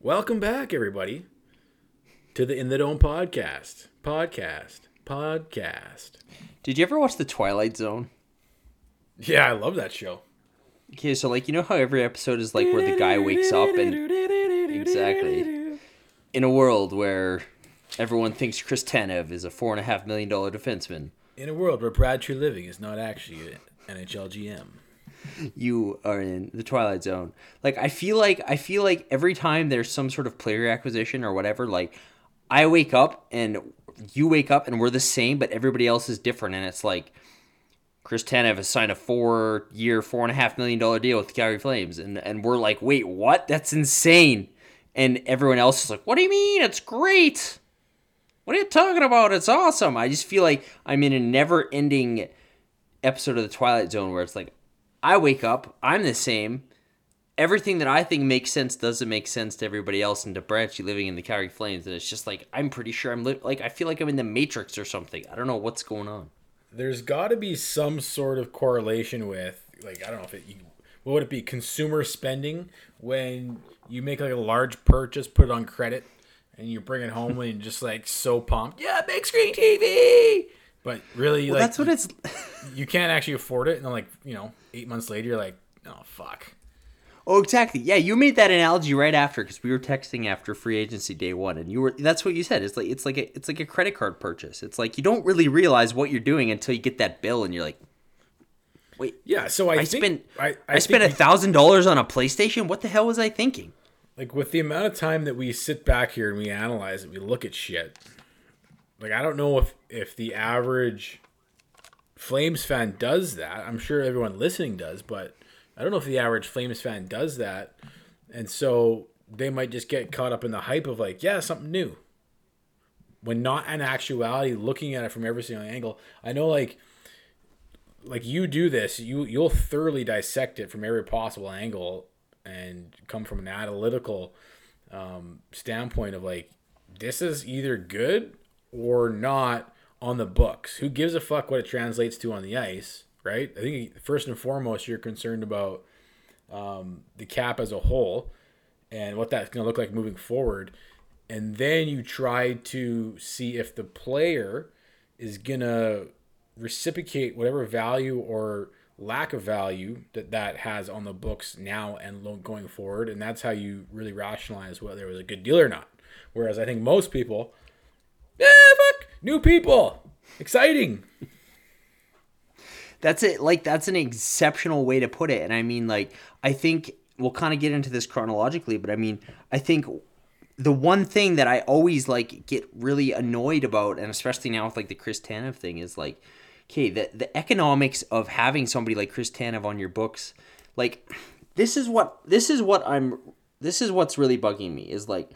Welcome back, everybody, to the In the Dome podcast. Podcast. Podcast. Did you ever watch The Twilight Zone? Yeah, I love that show. Okay, so like you know how every episode is like where the guy wakes up and exactly in a world where everyone thinks Chris Tanev is a four and a half million dollar defenseman. In a world where Brad Treliving is not actually an NHL GM. You are in the Twilight Zone. Like I feel like I feel like every time there's some sort of player acquisition or whatever, like I wake up and you wake up and we're the same, but everybody else is different, and it's like Chris Tanev has signed a four-year, four and a half million dollar deal with the Calgary Flames, and and we're like, wait, what? That's insane. And everyone else is like, what do you mean? It's great. What are you talking about? It's awesome. I just feel like I'm in a never-ending episode of the Twilight Zone where it's like, I wake up, I'm the same. Everything that I think makes sense doesn't make sense to everybody else and to Brad Treliving in the Calgary Flames, and it's just like I'm pretty sure I'm li- like I feel like I'm in the Matrix or something. I don't know what's going on. There's got to be some sort of correlation with, like, I don't know if it, you, what would it be, consumer spending when you make like a large purchase, put it on credit, and you bring it home and you're just like so pumped. Yeah, big screen TV. But really, Well, like, that's what it's. you can't actually afford it, and then like you know, eight months later, you're like, oh fuck. Oh, exactly. Yeah, you made that analogy right after because we were texting after free agency day one, and you were. That's what you said. It's like it's like a it's like a credit card purchase. It's like you don't really realize what you're doing until you get that bill, and you're like, wait, Yeah, so I, I think, spent I, I, I, spent a thousand dollars on a PlayStation. What the hell was I thinking? like with the amount of time that we sit back here and we analyze it, we look at shit. Like I don't know if if the average Flames fan does that. I'm sure everyone listening does, but I don't know if the average Flames fan does that. And so they might just get caught up in the hype of like, yeah, something new. When not in actuality looking at it from every single angle. I know like like you do this, you you'll thoroughly dissect it from every possible angle and come from an analytical um, standpoint of like this is either good or not on the books. Who gives a fuck what it translates to on the ice, right? I think first and foremost you're concerned about um, the cap as a whole and what that's going to look like moving forward. And then you try to see if the player is going to reciprocate whatever value or lack of value that that has on the books now and going forward. And that's how you really rationalize whether it was a good deal or not. Whereas I think most people, yeah, fuck, new people, exciting. That's it. Like that's an exceptional way to put it. And I mean, like I think we'll kind of get into this chronologically, but I mean, I think the one thing that I always like get really annoyed about, and especially now with like the Chris Tanev thing, is like, okay, the the economics of having somebody like Chris Tanev on your books, like this is what this is what I'm this is what's really bugging me is like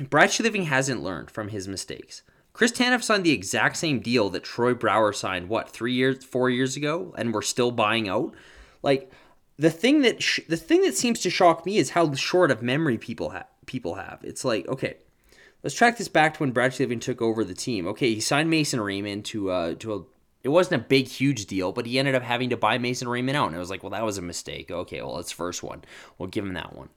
Brad Living hasn't learned from his mistakes. Chris Tanev signed the exact same deal that Troy Brouwer signed, what, three years, four years ago, and we're still buying out? Like, the thing that sh- the thing that seems to shock me is how short of memory people have. People have. It's like, okay, let's track this back to when Brad Living took over the team. Okay, he signed Mason Raymond to uh to a. It wasn't a big, huge deal, but he ended up having to buy Mason Raymond out, and it was like, well, that was a mistake. Okay, well, it's first one. We'll give him that one.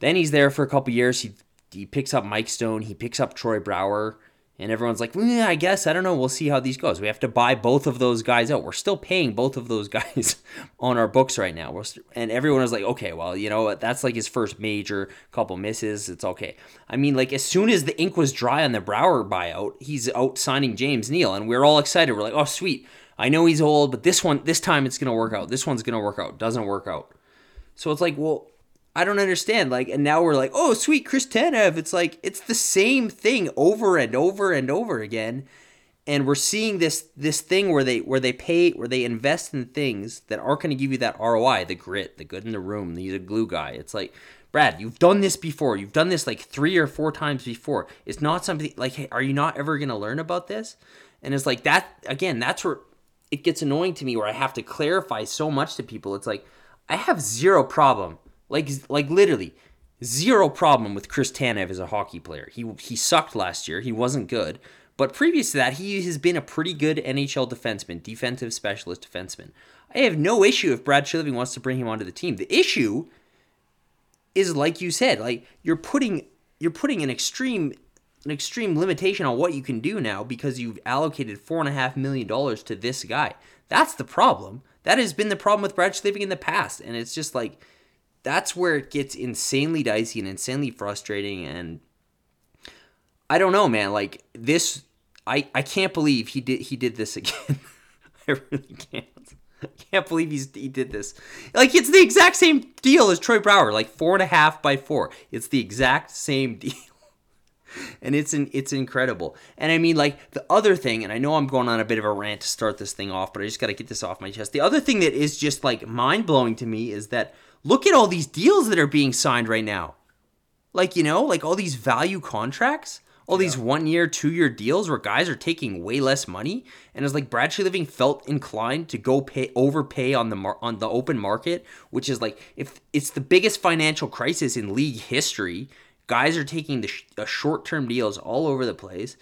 Then he's there for a couple years. He he picks up Mike Stone. He picks up Troy Brouwer. And everyone's like, yeah, I guess. I don't know. We'll see how these goes. We have to buy both of those guys out. We're still paying both of those guys on our books right now. St- and everyone was like, okay, well, you know what? That's like his first major couple misses. It's okay. I mean, like, as soon as the ink was dry on the Brouwer buyout, he's out signing James Neal. And we're all excited. We're like, oh, sweet. I know he's old, but this one, this time it's to work out. This one's to work out. Doesn't work out. So it's like, well, I don't understand. Like, and now we're like, oh, sweet Chris Tanev. It's like it's the same thing over and over and over again, and we're seeing this this thing where they where they pay where they invest in things that aren't going to give you that ROI, the grit, the good in the room. He's a glue guy. It's like, Brad, you've done this before. You've done this like three or four times before. It's not something like, hey, are you not ever going to learn about this? And it's like that again. That's where it gets annoying to me, where I have to clarify so much to people. It's like I have zero problem like like literally zero problem with Chris Tanev as a hockey player. He he sucked last year. He wasn't good. But previous to that, he has been a pretty good NHL defenseman, defensive specialist defenseman. I have no issue if Brad Treliving wants to bring him onto the team. The issue is like you said, like you're putting you're putting an extreme an extreme limitation on what you can do now because you've allocated four and a half million dollars to this guy. That's the problem. That has been the problem with Brad Living in the past, and it's just like that's where it gets insanely dicey and insanely frustrating. And I don't know, man. Like this, I I can't believe he did he did this again. I really can't. I can't believe he's he did this. Like it's the exact same deal as Troy Brouwer, like four and a half by four. It's the exact same deal. And it's an, it's incredible. And I mean like the other thing, and I know I'm going on a bit of a rant to start this thing off, but I just gotta get this off my chest. The other thing that is just like mind blowing to me is that look at all these deals that are being signed right now. Like, you know, like all these value contracts all these one year, two year deals where guys are taking way less money, and it's like Brad Treliving felt inclined to go pay overpay on the mar- on the open market, which is like if it's the biggest financial crisis in league history. Guys are taking the sh- short term deals all over the place,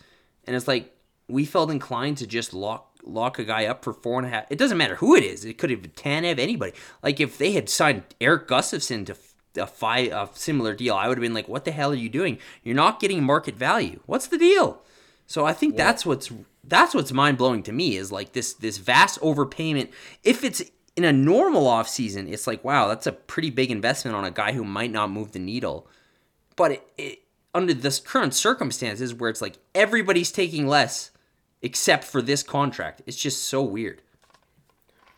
and it's like we felt inclined to just lock lock a guy up for four and a half. It doesn't matter who it is. It could have been Tanev, anybody. Like if they had signed Erik Gustafsson to a fi- a similar deal, I would have been like, "What the hell are you doing? You're not getting market value. What's the deal?" So I think that's what's that's what's mind blowing to me is like this this vast overpayment. If it's in a normal off season, it's like, wow, that's a pretty big investment on a guy who might not move the needle. But it, it, under this current circumstances, where it's like everybody's taking less except for this contract, it's just so weird.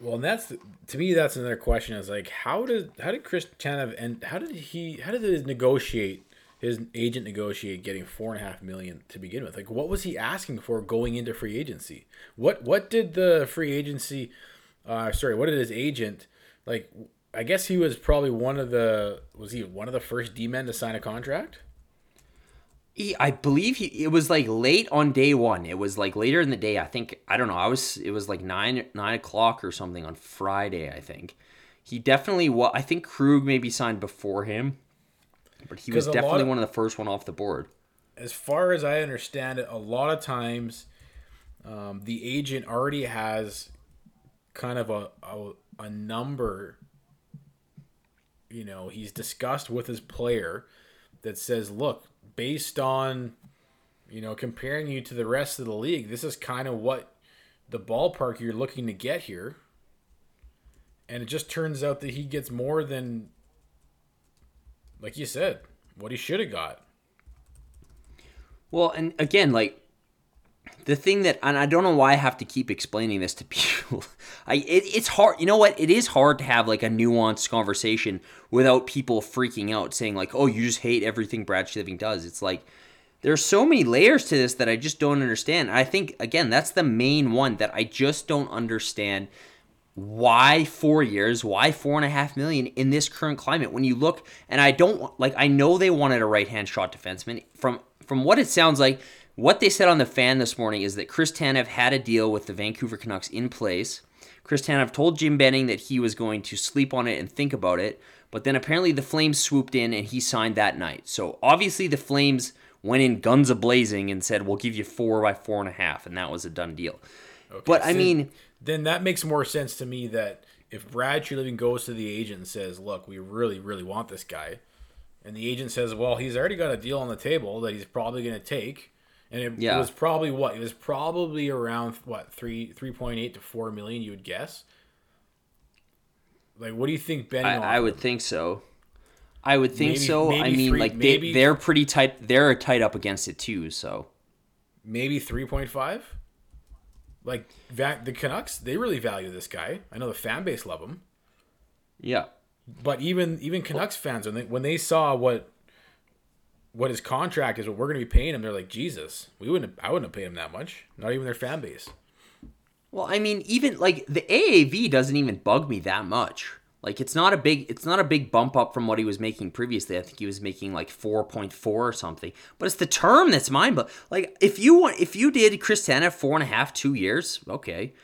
Well, and that's to me that's another question is like how did how did Chris Tanev and how did he how did he negotiate his agent negotiate getting four and a half million to begin with? Like what was he asking for going into free agency? What what did the free agency uh sorry, what did his agent like I guess he was probably one of the was he one of the first D men to sign a contract? He, I believe he it was like late on day one. It was like later in the day. I think I don't know. I was it was like nine nine o'clock or something on Friday. I think he definitely was. I think Krug maybe signed before him, but he was definitely of, one of the first one off the board. As far as I understand it, a lot of times um, the agent already has kind of a, a a number. You know, he's discussed with his player that says, "Look, based on you know comparing you to the rest of the league, this is kind of what the ballpark you're looking to get here. And it just turns out that he gets more than like you said, what he should have got. Well, and again, like the thing that and I don't know why I have to keep explaining this to people. I it, it's hard. You know what? It is hard to have like a nuanced conversation without people freaking out, saying like, "Oh, you just hate everything Brad Treliving does." It's like there's so many layers to this that I just don't understand. I think again, that's the main one that I just don't understand. Why four years? Why four and a half million in this current climate? When you look, and I don't like. I know they wanted a right hand shot defenseman. From from what it sounds like what they said on the fan this morning is that Chris Tanev had a deal with the Vancouver Canucks in place. Chris Tanev told Jim Benning that he was going to sleep on it and think about it, but then apparently the Flames swooped in and he signed that night. So obviously the Flames went in guns a blazing and said, "We'll give you four by four and a half," and that was a done deal. Okay, but so I mean, then that makes more sense to me that if Brad Treliving goes to the agent and says, "Look, we really, really want this guy," and the agent says, "Well, he's already got a deal on the table that he's probably going to take." And it, yeah. it was probably what it was probably around what three three point eight to four million. You would guess. Like, what do you think Benny? I, I would think so. I would think maybe, so. Maybe I mean, three, like maybe, they they're pretty tight. They're tight up against it too. So maybe three point five. Like the Canucks, they really value this guy. I know the fan base love him. Yeah, but even even Canucks fans when they when they saw what what his contract is, what we're going to be paying him, they're like, Jesus, we wouldn't, I wouldn't have paid him that much. Not even their fan base. Well, I mean, even like the AAV doesn't even bug me that much. Like it's not a big, it's not a big bump up from what he was making previously. I think he was making like four point four or something. But it's the term that's mine. But like, if you want, if you did Chris Tanev four and a half, two years, okay.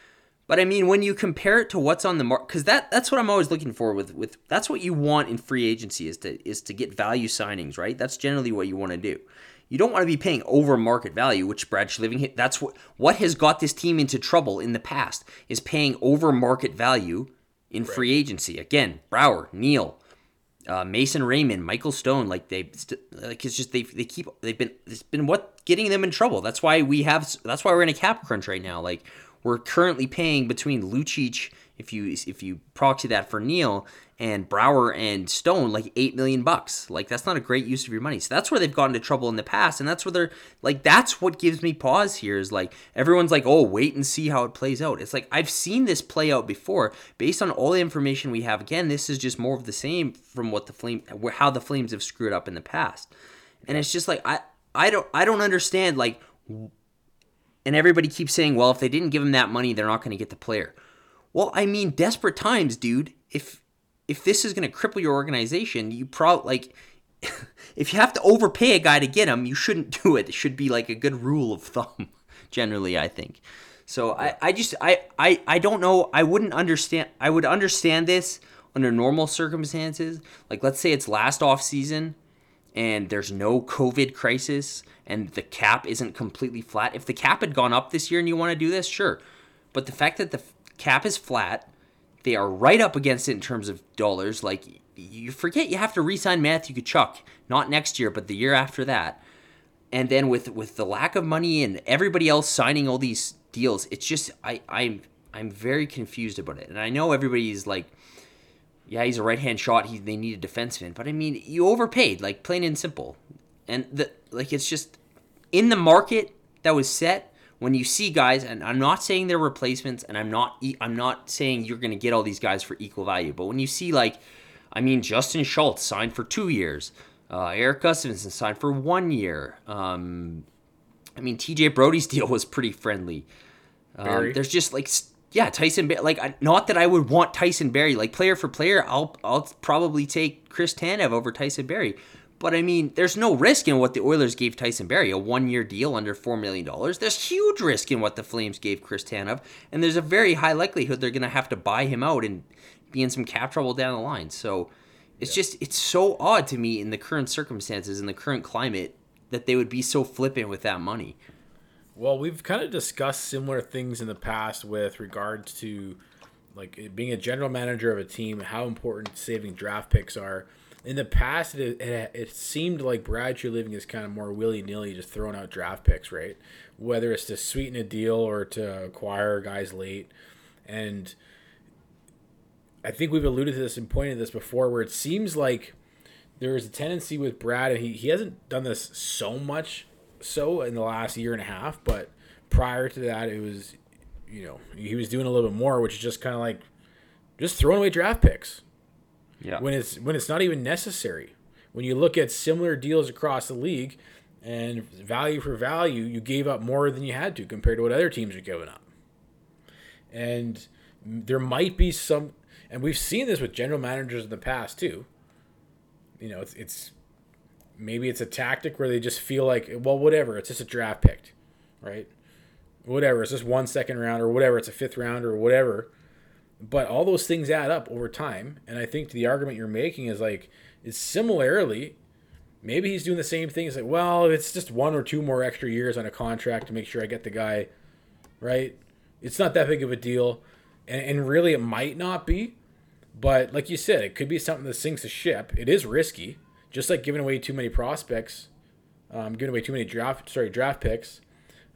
But I mean, when you compare it to what's on the market, because that that's what I'm always looking for with with that's what you want in free agency is to is to get value signings, right? That's generally what you want to do. You don't want to be paying over market value, which Brad Treliving that's what what has got this team into trouble in the past is paying over market value in right. free agency. Again, Brouwer, Neal, uh, Mason Raymond, Michael Stone, like they st- like it's just they they keep they've been it's been what getting them in trouble. That's why we have that's why we're in a cap crunch right now. Like we're currently paying between Lucic if you if you proxy that for Neal and Brouwer and Stone like eight million bucks. Like that's not a great use of your money. So that's where they've gotten into trouble in the past, and that's where they're like that's what gives me pause here is like everyone's like, oh, wait and see how it plays out. It's like I've seen this play out before based on all the information we have. Again, this is just more of the same from what the flame how the Flames have screwed up in the past, and it's just like I I don't I don't understand like. And everybody keeps saying, well, if they didn't give him that money, they're not going to get the player. Well, I mean, desperate times, dude. If if this is going to cripple your organization, you probably like if you have to overpay a guy to get him, you shouldn't do it. It should be like a good rule of thumb, generally, I think. So I, I just I, I I don't know. I wouldn't understand I would understand this under normal circumstances. Like let's say it's last off season and there's no COVID crisis and the cap isn't completely flat. If the cap had gone up this year and you want to do this, sure. But the fact that the cap is flat. They are right up against it in terms of dollars. Like you forget you have to re-sign Matthew Tkachuk, not next year, but the year after that. And then with with the lack of money and everybody else signing all these deals, it's just I I'm I'm very confused about it. And I know everybody's like, yeah, he's a right hand shot. He they need a defenseman, but I mean, you overpaid, like plain and simple. And the like, it's just in the market that was set when you see guys, and I'm not saying they're replacements, and I'm not I'm not saying you're going to get all these guys for equal value, but when you see like, I mean, Justin Schultz signed for two years, uh, Erik Gustafsson signed for one year. Um, I mean, TJ Brodie's deal was pretty friendly. Um, there's just like yeah, Tyson Barrie. Like, not that I would want Tyson Barrie. Like, player for player, I'll I'll probably take Chris Tanev over Tyson Barrie. But I mean, there's no risk in what the Oilers gave Tyson Barrie, a one year deal under $4 million. There's huge risk in what the Flames gave Chris Tanev. And there's a very high likelihood they're going to have to buy him out and be in some cap trouble down the line. So it's yeah. just, it's so odd to me in the current circumstances, in the current climate, that they would be so flippant with that money. Well, we've kind of discussed similar things in the past with regards to like being a general manager of a team, how important saving draft picks are in the past, it, it, it seemed like Brad Treliving is kind of more willy nilly, just throwing out draft picks, right? Whether it's to sweeten a deal or to acquire guys late. And I think we've alluded to this and pointed this before, where it seems like there is a tendency with Brad, and he, he hasn't done this so much so in the last year and a half, but prior to that, it was, you know, he was doing a little bit more, which is just kind of like just throwing away draft picks yeah. When it's when it's not even necessary. When you look at similar deals across the league and value for value, you gave up more than you had to compared to what other teams are giving up. And there might be some and we've seen this with general managers in the past too. You know, it's it's maybe it's a tactic where they just feel like, well, whatever, it's just a draft pick, right? Whatever, it's just one second round or whatever, it's a fifth round or whatever. But all those things add up over time. And i think the argument you're making is like is similarly maybe he's doing the same thing. It's like well it's just one or two more extra years on a contract to make sure i get the guy right? It's not that big of a deal. And, and really it might not be. But like you said it could be something that sinks the ship. It is risky just like giving away too many prospects um, giving away too many draft sorry draft picks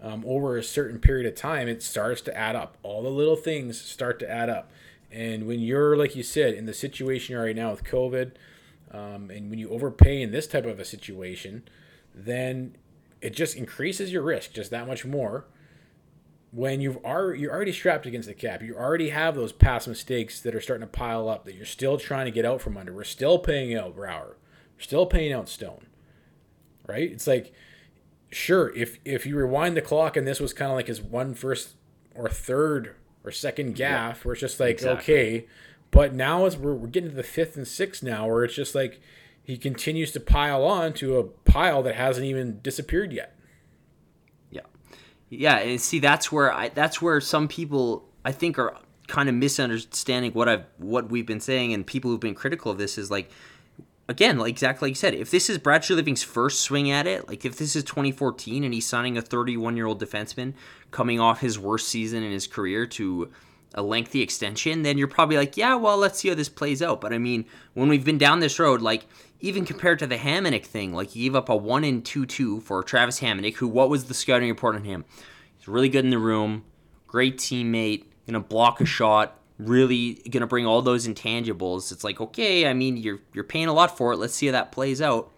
um, over a certain period of time, it starts to add up. All the little things start to add up. And when you're, like you said, in the situation you're right now with COVID, um, and when you overpay in this type of a situation, then it just increases your risk just that much more. When you've already, you're already strapped against the cap, you already have those past mistakes that are starting to pile up that you're still trying to get out from under. We're still paying out Brouwer, we're still paying out Stone, right? It's like sure, if if you rewind the clock and this was kind of like his one first or third or second gaffe, yeah, where it's just like exactly. okay, but now as we're, we're getting to the fifth and sixth now, where it's just like he continues to pile on to a pile that hasn't even disappeared yet. Yeah, yeah, and see that's where I that's where some people I think are kind of misunderstanding what I've what we've been saying, and people who've been critical of this is like again, like exactly like you said, if this is Brad Treliving's first swing at it, like if this is 2014 and he's signing a 31 year old defenseman coming off his worst season in his career to a lengthy extension, then you're probably like, yeah, well, let's see how this plays out. But I mean, when we've been down this road, like even compared to the Hamonic thing, like you gave up a one and two two for Travis Hamonic, who what was the scouting report on him? He's really good in the room, great teammate, gonna block a shot, really gonna bring all those intangibles. It's like, okay, I mean, you're you're paying a lot for it. Let's see how that plays out.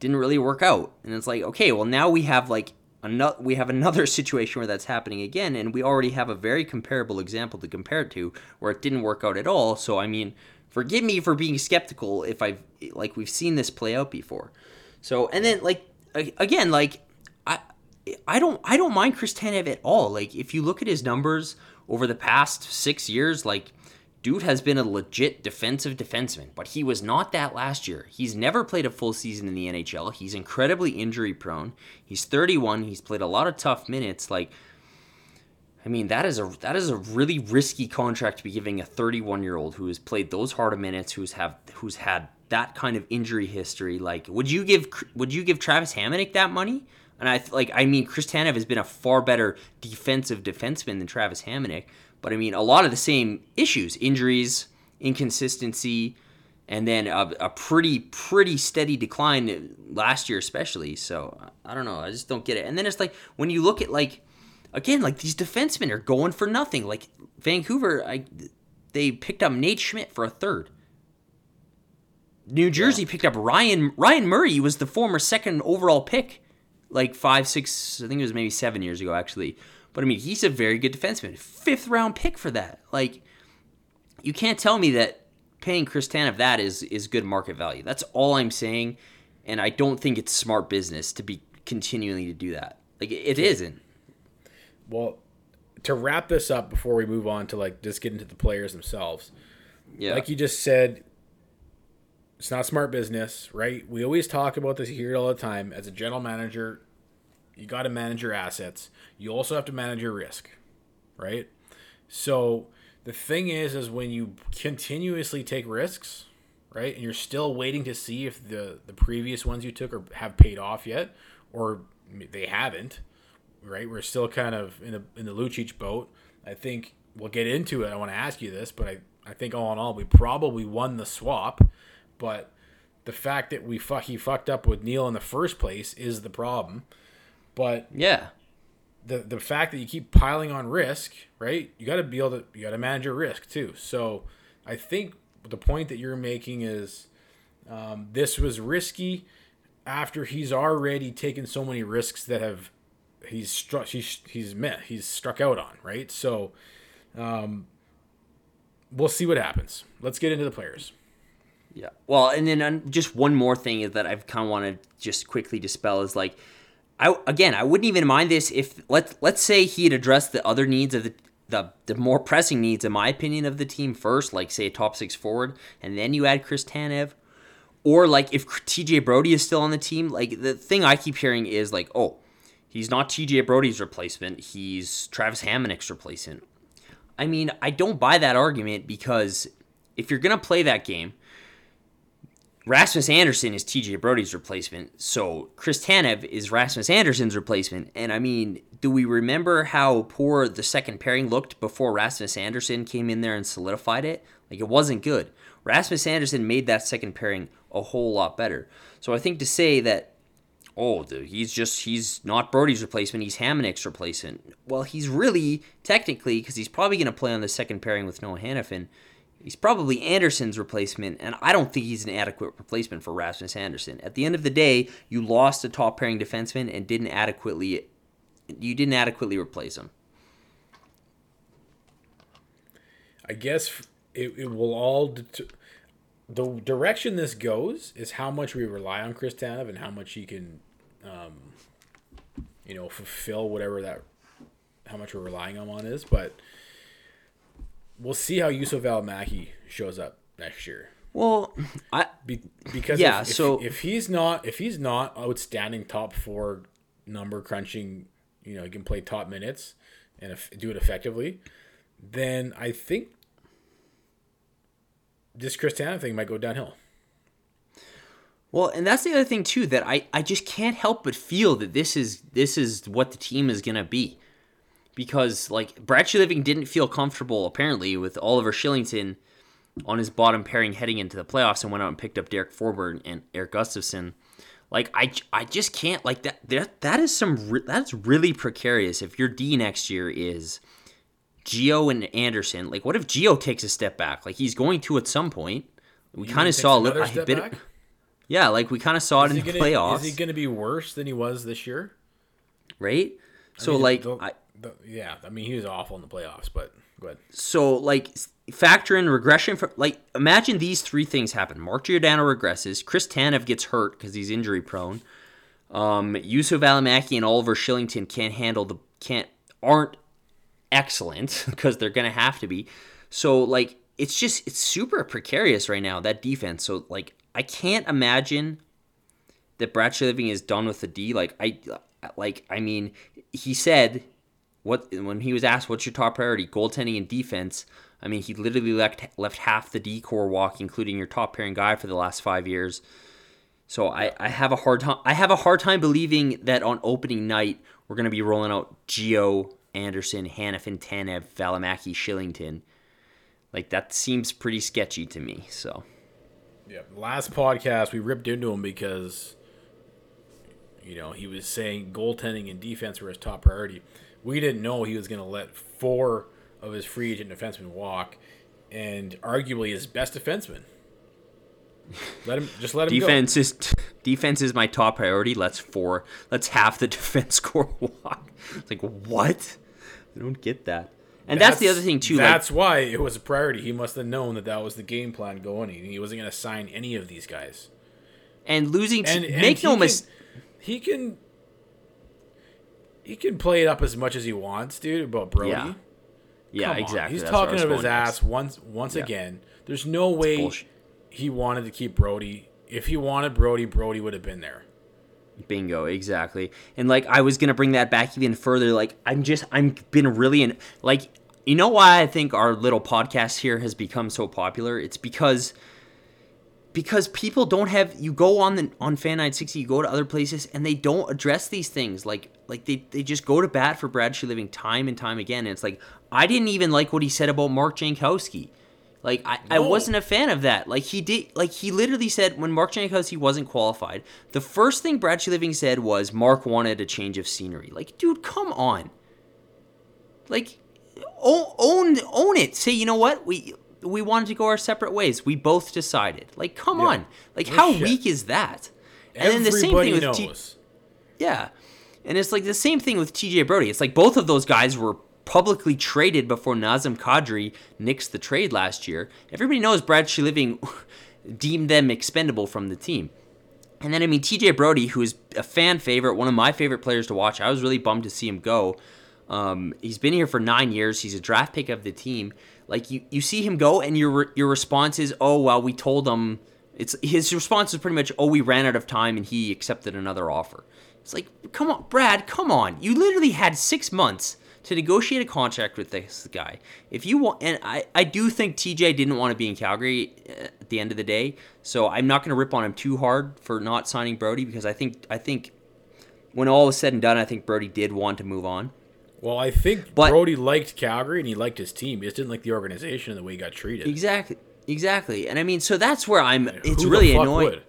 Didn't really work out, and it's like, okay, well now we have like another we have another situation where that's happening again, and we already have a very comparable example to compare it to where it didn't work out at all. So I mean, forgive me for being skeptical if I've like we've seen this play out before. So and then like again like I I don't I don't mind Chris Tanev at all. Like if you look at his numbers over the past six years, like dude has been a legit defensive defenseman, but he was not that last year. He's never played a full season in the NHL. He's incredibly injury prone. He's 31. He's played a lot of tough minutes. Like, I mean, that is a that is a really risky contract to be giving a 31 year old who has played those hard of minutes, who's have who's had that kind of injury history. Like, would you give would you give Travis Hamonic that money? And I like, I mean, Chris Tanev has been a far better defensive defenseman than Travis Hamonic. But I mean, a lot of the same issues injuries, inconsistency, and then a, a, pretty, pretty steady decline last year, especially. So I don't know. I just don't get it. And then it's like, when you look at, like, again, like these defensemen are going for nothing. Like Vancouver, I, they picked up Nate Schmidt for a third. New Jersey yeah. picked up Ryan Ryan Murray was the former second overall pick, like five, six, I think it was maybe seven years ago actually. But I mean, he's a very good defenseman. Fifth round pick for that. Like, you can't tell me that paying Chris Tanev that is is good market value. That's all I'm saying, and I don't think it's smart business to be continuing to do that. Like, it isn't. Well, to wrap this up before we move on to like just get into the players themselves. Yeah. Like you just said, it's not smart business, right? We always talk about this here all the time. As a general manager, you got to manage your assets. You also have to manage your risk, right? So the thing is, is when you continuously take risks, right, and you're still waiting to see if the the previous ones you took are, have paid off yet, or they haven't, right? We're still kind of in the in the Lucic boat. I think we'll get into it. I want to ask you this, but I I think all in all, we probably won the swap, but the fact that we fuck he fucked up with Neal in the first place is the problem. But yeah, the the fact that you keep piling on risk, right? You got to be able to you got to manage your risk too. So I think the point that you're making is um, this was risky after he's already taken so many risks that have he's struck he's he's met he's struck out on right. So um, we'll see what happens. Let's get into the players. Yeah. Well, and then just one more thing is that I've kind of want to just quickly dispel is like I again, I wouldn't even mind this if let's let's say he had addressed the other needs of the the, the more pressing needs, in my opinion, of the team first, like say a top six forward, and then you add Chris Tanev, or like if TJ Brodie is still on the team. Like the thing I keep hearing is like, oh, he's not TJ Brodie's replacement, he's Travis Hamonic's replacement. I mean, I don't buy that argument because if you're gonna play that game, Rasmus Andersson is TJ Brodie's replacement, so Chris Tanev is Rasmus Andersson's replacement. And I mean, do we remember how poor the second pairing looked before Rasmus Andersson came in there and solidified it? Like it wasn't good. Rasmus Andersson made that second pairing a whole lot better. So I think to say that, oh, dude, he's just he's not Brodie's replacement, he's Hamonic's replacement. Well, he's really technically because he's probably going to play on the second pairing with Noah Hanifin He's probably Andersson's replacement, and I don't think he's an adequate replacement for Rasmus Andersson. At the end of the day, you lost a top pairing defenseman and didn't adequately you didn't adequately replace him. I guess it, it will all det- the direction this goes is how much we rely on Chris Tanev and how much he can, um, you know, fulfill whatever that how much we're relying on on is. But we'll see how Juuso Valimaki shows up next year. Well, I Be, because yeah, if, so if, if, he's not if he's not outstanding top four number crunching, you know, he can play top minutes and if, do it effectively, then I think this Chris Tanev thing might go downhill. Well, and that's the other thing too that I, I just can't help but feel that this is this is what the team is gonna be because like Brad Living didn't feel comfortable apparently with Oliver Kylington on his bottom pairing heading into the playoffs and went out and picked up Derek Forbort and Erik Gustafsson. Like I, I just can't like that. That that is some that's really precarious. If your D next year is Gio and Andersson, like what if Gio takes a step back? Like he's going to at some point. We kind of saw a little a bit. Back? Yeah, like we kind of saw is it in the gonna, playoffs. Is he going to be worse than he was this year? Right. So I mean, like, I, the, yeah, I mean he was awful in the playoffs, but go ahead. So like factor in regression for like imagine these three things happen. Mark Giordano regresses, Chris Tanev gets hurt because he's injury prone. Um, Juuso Valimaki and Oliver Kylington can't handle the can't aren't excellent because they're gonna have to be. So like it's just it's super precarious right now that defense. So like I can't imagine that Brad Living is done with the D. Like I like I mean he said what when he was asked what's your top priority goaltending and defense I mean, he literally left left half the D corps walk, including your top pairing guy for the last five years. So I, I have a hard time I have a hard time believing that on opening night we're gonna be rolling out Gio, Andersson, Hanifin, Tanev, Valimaki, Kylington. Like that seems pretty sketchy to me. So Yeah. Last podcast we ripped into him because you know, he was saying goaltending and defense were his top priority. We didn't know he was gonna let four of his free agent defenseman walk, and arguably his best defenseman. Let him just let him defense go. is defense is my top priority. Let's four. Let's half the defense corps walk. It's like what? I don't get that. And that's, that's the other thing too. That's like, why it was a priority. He must have known that that was the game plan going. He wasn't going to sign any of these guys. And losing, and, and make no mistake, he can he can play it up as much as he wants, dude. About Brodie. Yeah. Yeah, Come exactly. On. He's That's talking of his ass once once yeah. again. There's no way he wanted to keep Brodie. If he wanted Brodie, Brodie would have been there. Bingo, exactly. And like I was gonna bring that back even further. Like I'm just I'm been really in like you know why I think our little podcast here has become so popular? It's because because people don't have you go on the on fan 960 you go to other places and they don't address these things. Like like they, they just go to bat for Brad Living time and time again. And it's like I didn't even like what he said about Mark Jankowski. Like I, no. I wasn't a fan of that. Like he did like he literally said when Mark Jankowski wasn't qualified the first thing Brad Living said was Mark wanted a change of scenery. Like dude come on. Like own own, own it. Say you know what? We we wanted to go our separate ways. We both decided. Like, come yeah. on. Like, no how shit. weak is that? And Everybody then the same thing with knows. T- yeah, and it's like the same thing with TJ Brodie. It's like both of those guys were publicly traded before Nazem Kadri nixed the trade last year. Everybody knows Brad Treliving deemed them expendable from the team. And then I mean TJ Brodie, who is a fan favorite, one of my favorite players to watch. I was really bummed to see him go. Um, he's been here for nine years. He's a draft pick of the team. Like you, you see him go, and your your response is, "Oh well, we told him." It's his response is pretty much, "Oh, we ran out of time, and he accepted another offer." It's like, come on, Brad, come on. You literally had six months to negotiate a contract with this guy. If you want, and I, I do think TJ didn't want to be in Calgary uh, at the end of the day, so I'm not going to rip on him too hard for not signing Brodie because I think I think when all is said and done, I think Brodie did want to move on. Well, I think but, Brodie liked Calgary and he liked his team. He just didn't like the organization and the way he got treated. Exactly. Exactly. And I mean, so that's where I'm it's really annoying. Would?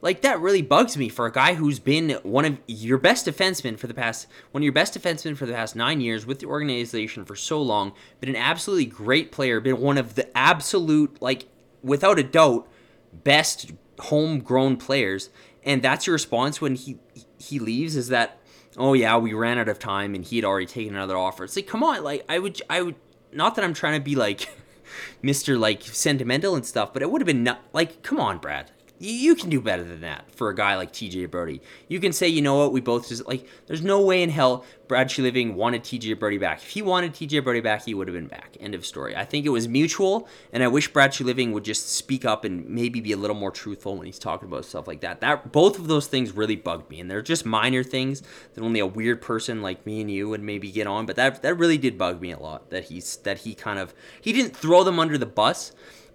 Like that really bugs me for a guy who's been one of your best defensemen for the past one of your best defensemen for the past 9 years with the organization for so long, been an absolutely great player, been one of the absolute like without a doubt best homegrown players and that's your response when he he leaves is that oh yeah, we ran out of time and he had already taken another offer. It's like, come on, like I would, I would, not that I'm trying to be like Mr. like sentimental and stuff, but it would have been not, like, come on, Brad, you can do better than that for a guy like TJ Brodie. You can say, you know what, we both just like. There's no way in hell Brad Living wanted TJ Brodie back. If he wanted TJ Brodie back, he would have been back. End of story. I think it was mutual, and I wish Brad Living would just speak up and maybe be a little more truthful when he's talking about stuff like that. That both of those things really bugged me, and they're just minor things that only a weird person like me and you would maybe get on. But that that really did bug me a lot. That he's that he kind of he didn't throw them under the bus.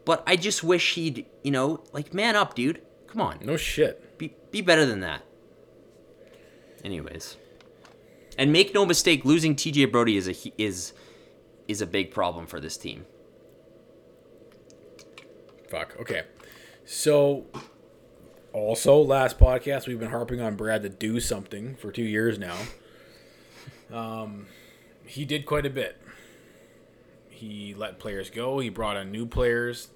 But I just wish he'd, you know, like man up, dude Come on. No shit. Be be better than that. Anyways. And make no mistake, losing TJ Brodie is a is is a big problem for this team. Fuck. Okay. So, also last podcast we've been harping on Brad to do something for two years now. Um, he did quite a bit. He let players go. He brought in new players.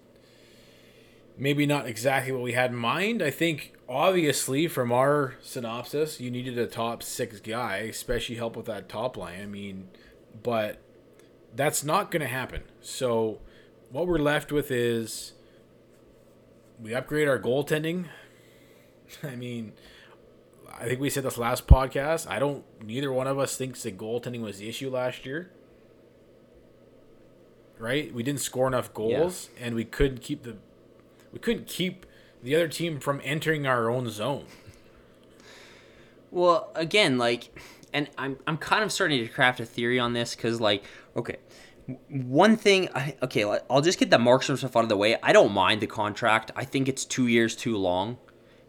Maybe not exactly what we had in mind. I think obviously from our synopsis, you needed a top six guy, especially help with that top line. I mean, but that's not going to happen. So what we're left with is we upgrade our goaltending. I mean, I think we said this last podcast. I don't. Neither one of us thinks the goaltending was the issue last year. Right? We didn't score enough goals, yeah. and we couldn't keep the. We couldn't keep the other team from entering our own zone. Well, again, like, and I'm I'm kind of starting to craft a theory on this because, like, okay, one thing, I, okay, I'll just get the Markstrom stuff out of the way. I don't mind the contract. I think it's two years too long.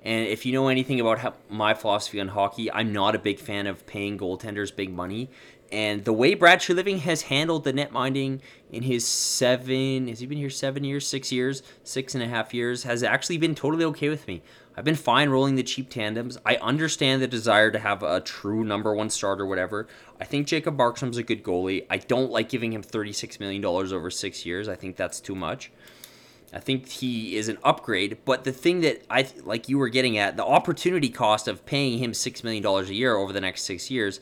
And if you know anything about how, my philosophy on hockey, I'm not a big fan of paying goaltenders big money. And the way Brad Treliving has handled the net minding in his seven, has he been here seven years, six years, six and a half years, has actually been totally okay with me. I've been fine rolling the cheap tandems. I understand the desire to have a true number one starter, whatever. I think Jacob Markstrom's a good goalie. I don't like giving him $36 million over six years. I think that's too much. I think he is an upgrade, but the thing that I like you were getting at, the opportunity cost of paying him $6 million a year over the next six years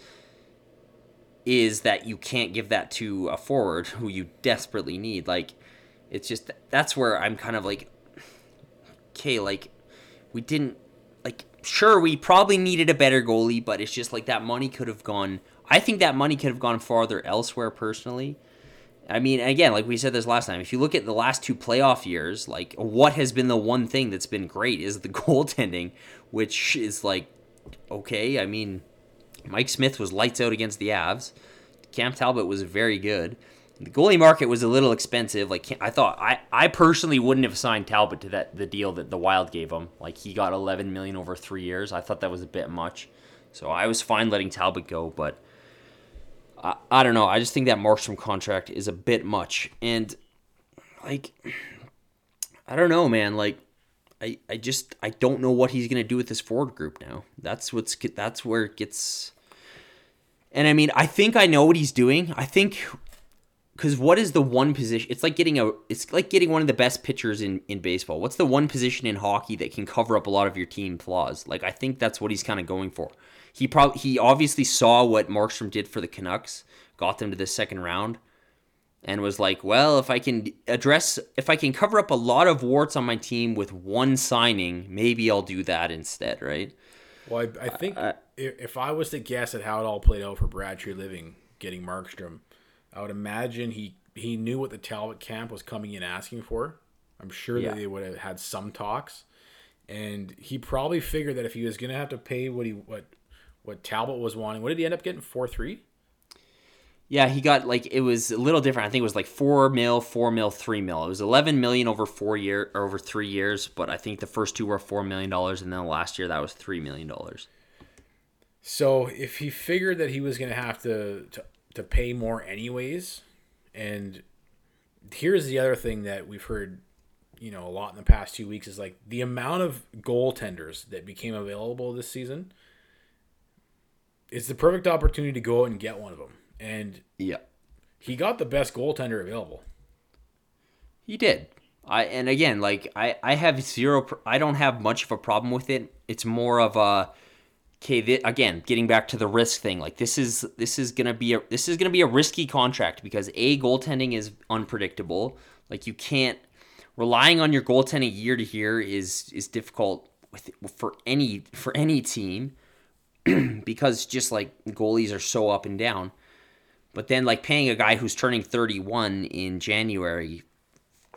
is that you can't give that to a forward who you desperately need. Like, it's just that's where I'm kind of like, okay, like we didn't like sure we probably needed a better goalie, but it's just like that money could have gone. I think that money could have gone farther elsewhere personally. I mean, again, like we said this last time, if you look at the last two playoff years, like what has been the one thing that's been great is the goaltending, which is like okay. I mean, Mike Smith was lights out against the Avs. Cam Talbot was very good. The goalie market was a little expensive. Like I thought, I, I personally wouldn't have signed Talbot to that the deal that the Wild gave him. Like he got 11 million over three years. I thought that was a bit much, so I was fine letting Talbot go. But I, I don't know. I just think that Markstrom contract is a bit much, and like I don't know, man. Like I, I just I don't know what he's gonna do with this forward group now. That's what's that's where it gets. And I mean, I think I know what he's doing. I think because what is the one position? It's like getting a. It's like getting one of the best pitchers in in baseball. What's the one position in hockey that can cover up a lot of your team flaws? Like I think that's what he's kind of going for. He probably he obviously saw what Markstrom did for the Canucks, got them to the second round, and was like, well, if I can address, if I can cover up a lot of warts on my team with one signing, maybe I'll do that instead, right? Well, I, I think uh, if I was to guess at how it all played out for Brad Treliving getting Markstrom I would imagine he he knew what the Talbot camp was coming in asking for. I'm sure yeah. that they would have had some talks, and he probably figured that if he was going to have to pay what he what what Talbot was wanting, what did he end up getting? Four three. Yeah, he got like it was a little different. I think it was like four mil, four mil, three mil. It was eleven million over four year or over three years, but I think the first two were four million dollars, and then last year that was three million dollars. So if he figured that he was going to have to to pay more anyways. And here's the other thing that we've heard, you know, a lot in the past two weeks is like the amount of goaltenders that became available this season. It's the perfect opportunity to go out and get one of them. And yeah, he got the best goaltender available. He did. I and again, like I I have zero. I don't have much of a problem with it. It's more of a okay th- again getting back to the risk thing like this is this is gonna be a this is gonna be a risky contract because a goaltending is unpredictable like you can't relying on your goaltending year to year is is difficult with for any for any team because just like goalies are so up and down but then like paying a guy who's turning 31 in January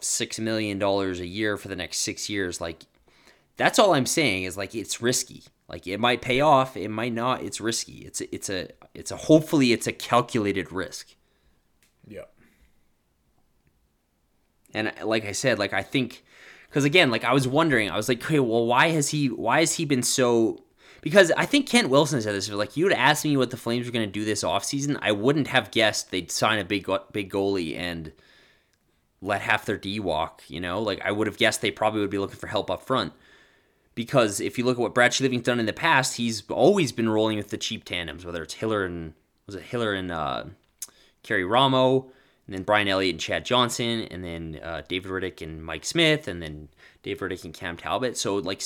6 million dollars a year for the next 6 years like that's all I'm saying is like it's risky like it might pay off, it might not. It's risky. It's a, it's a it's a hopefully it's a calculated risk. Yeah. And like I said, like I think because again, like I was wondering, I was like, okay, well, why has he why has he been so because I think Kent Wilson said this. Like you'd asked me what the Flames were going to do this offseason, I wouldn't have guessed they'd sign a big big goalie and let half their D walk. You know, like I would have guessed they probably would be looking for help up front. Because if you look at what Brad Treliving's done in the past, he's always been rolling with the cheap tandems, whether it's Hiller and was it Hiller and uh, Karri Ramo, and then Brian Elliott and Chad Johnson, and then uh, David Rittich and Mike Smith, and then Dave Rittich and Cam Talbot. So like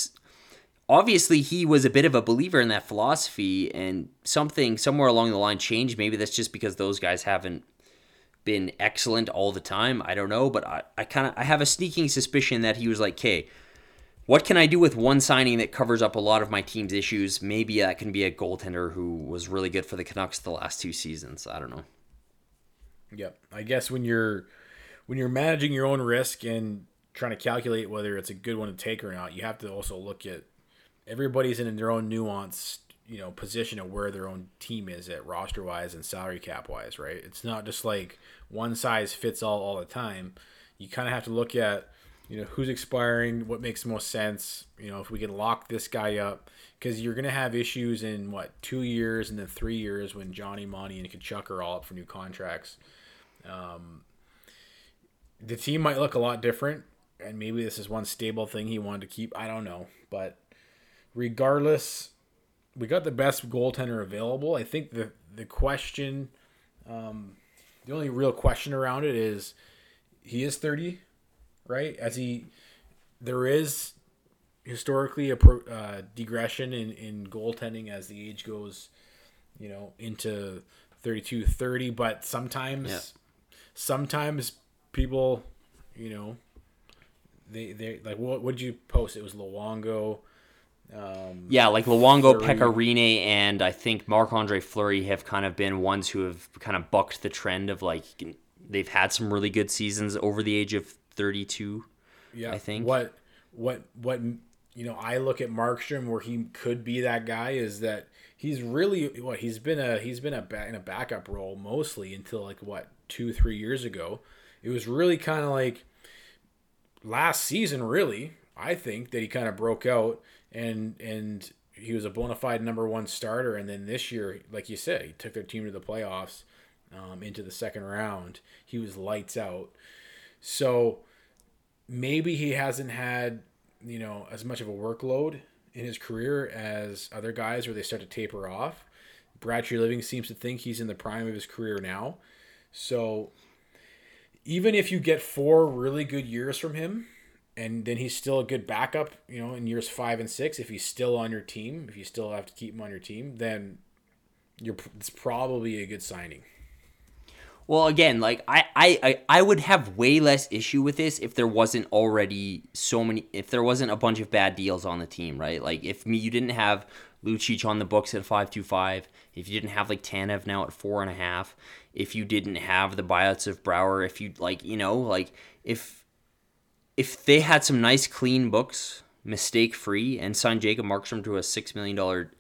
obviously he was a bit of a believer in that philosophy and something somewhere along the line changed. Maybe that's just because those guys haven't been excellent all the time. I don't know but i, I kind of i have a sneaking suspicion that he was like okay what can i do with one signing that covers up a lot of my team's issues? Maybe that can be a goaltender who was really good for the canucks the last two seasons. I don't know. Yep. I guess when you're when you're managing your own risk and trying to calculate whether it's a good one to take or not you have to also look at everybody's in their own nuanced you know position of where their own team is at roster wise and salary cap wise right? It's not just like one size fits all all the time. You kind of have to look at you know who's expiring what makes most sense you know if we can lock this guy up. Because you're going to have issues in what two years and then three years when johnny monty and Tkachuk are all up for new contracts. Um, the team might look a lot different and maybe this is one stable thing he wanted to keep. I don't know but regardless, we got the best goaltender available. I think the the question, um, the only real question around it is, he is thirty, right? As he, there is historically a pro, uh, digression in in goaltending as the age goes, you know, into 32, 30. But sometimes, yeah. sometimes people, you know, they they like what what did you post? It was Luongo um, yeah, like Luongo, Pekka Rinne, and I think Marc Andre Fleury have kind of been ones who have kind of bucked the trend of like they've had some really good seasons over the age of 32. Yeah, I think what what what you know I look at Markstrom where he could be that guy is that he's really what he's been a he's been a in a backup role mostly until like what two three years ago. It was really kind of like last season, really. I think that he kind of broke out and and he was a bona fide number one starter. And then this year, like you said, he took their team to the playoffs, um, into the second round. He was lights out. So maybe he hasn't had you know as much of a workload in his career as other guys where they start to taper off. Brad Treliving seems to think he's in the prime of his career now. So even if you get four really good years from him, and then he's still a good backup, you know, in years five and six. If he's still on your team, if you still have to keep him on your team, then you're it's probably a good signing. Well, again, like I, I, I would have way less issue with this if there wasn't already so many, if there wasn't a bunch of bad deals on the team, right? Like if me, you didn't have Lucic on the books at five two five, if you didn't have like Tanev now at four and a half, if you didn't have the buyouts of Brouwer, if you like, you know, like if if they had some nice clean books, mistake free, and signed Jacob Markstrom to a six million dollar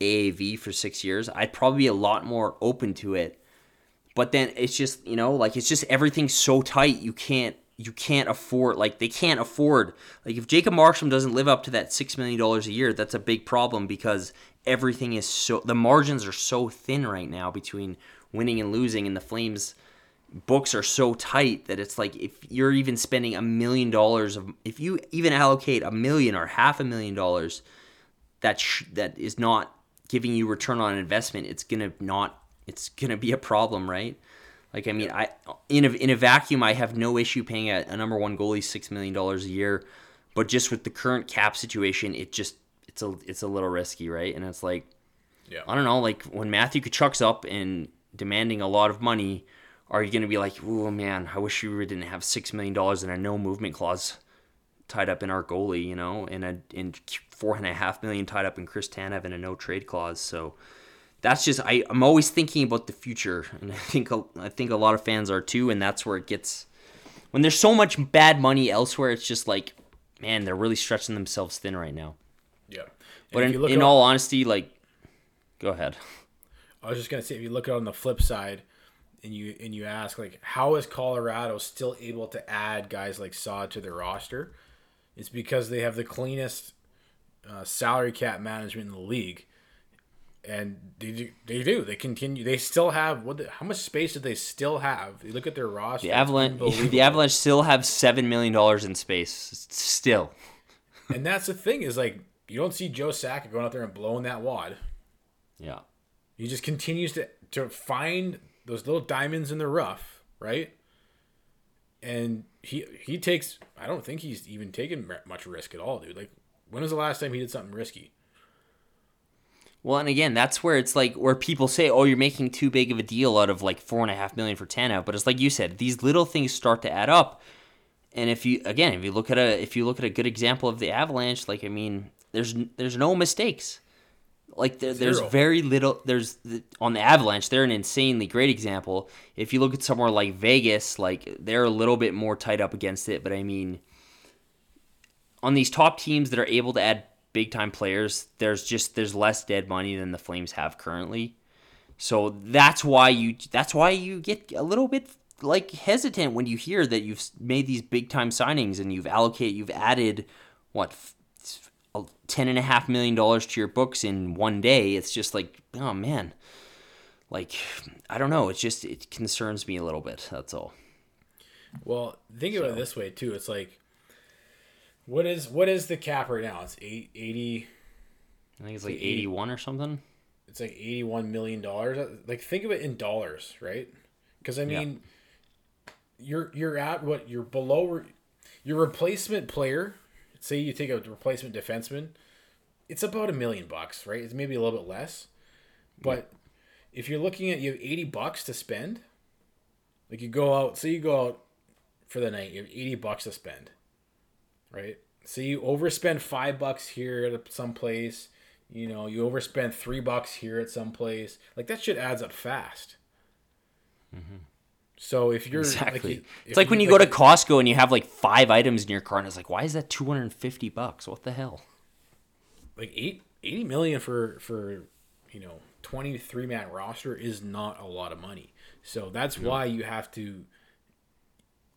AAV for six years, I'd probably be a lot more open to it. But then it's just you know like it's just everything's so tight you can't you can't afford like they can't afford like if Jacob Markstrom doesn't live up to that six million dollars a year, that's a big problem because everything is so the margins are so thin right now between winning and losing, and the Flames books are so tight that it's like if you're even spending a million dollars of if you even allocate a million or half a million dollars that sh- that is not giving you return on investment it's gonna not it's gonna be a problem right? Like i mean i in a, in a vacuum i have no issue paying a, a number one goalie six million dollars a year but just with the current cap situation it just it's a it's a little risky right? And it's like yeah. I don't know like when matthew Tkachuk's up and demanding a lot of money are you going to be like, oh man, I wish we didn't have six million dollars and a no movement clause tied up in our goalie, you know, and a in four and a half million tied up in Chris Tanev in a no trade clause. So that's just I, I'm always thinking about the future, and I think I think a lot of fans are too, and that's where it gets when there's so much bad money elsewhere. It's just like, man, they're really stretching themselves thin right now. Yeah, and but in, in all honesty, like, go ahead. I was just gonna say, if you look at it on the flip side and you and you ask like how is Colorado still able to add guys like Saad to their roster? It's because they have the cleanest uh, salary cap management in the league, and they do, they do. They continue. They still have what? The, how much space do they still have? You look at their roster. The Avalanche, the Avalanche still have seven million dollars in space. Still, and that's the thing is like you don't see Joe Sakic going out there and blowing that wad. Yeah, he just continues to to find those little diamonds in the rough, right? And he he takes. I don't think he's even taken much risk at all, dude. Like, when was the last time he did something risky? Well, and again, that's where it's like where people say, "Oh, you're making too big of a deal out of like four and a half million for Tanev." But it's like you said, these little things start to add up. And if you again, if you look at a if you look at a good example of the Avalanche, like I mean, there's there's no mistakes. Like there, there's very little. There's on the Avalanche, they're an insanely great example. If you look at somewhere like Vegas, like they're a little bit more tied up against it. But I mean, on these top teams that are able to add big time players, there's just there's less dead money than the Flames have currently. So that's why you that's why you get a little bit like hesitant when you hear that you've made these big time signings and you've allocated you've added what ten and a half million dollars to your books in one day. It's just like oh man, like I don't know. It's just it concerns me a little bit. That's all. Well, think so. about it this way too. It's like what is what is the cap right now? It's eight eighty. I think it's like eighty one or something. It's like eighty one million dollars. Like think of it in dollars, right? Because I mean, yeah. you're you're at what you're below your replacement player. Say you take a replacement defenseman, it's about a million bucks, right? It's maybe a little bit less, but yeah. if you're looking at you have eighty bucks to spend, like you go out, say you go out for the night, you have eighty bucks to spend right? So you overspend five bucks here at some place, you know, you overspend three bucks here at some place. Like that shit adds up fast. Mm-hmm. So if you're exactly, like, it's like when you, like, go to Costco and you have like five items in your cart, and it's like, why is that two hundred and fifty bucks? What the hell? Like eight, 80 million for for you know twenty three man roster is not a lot of money. So that's why you have to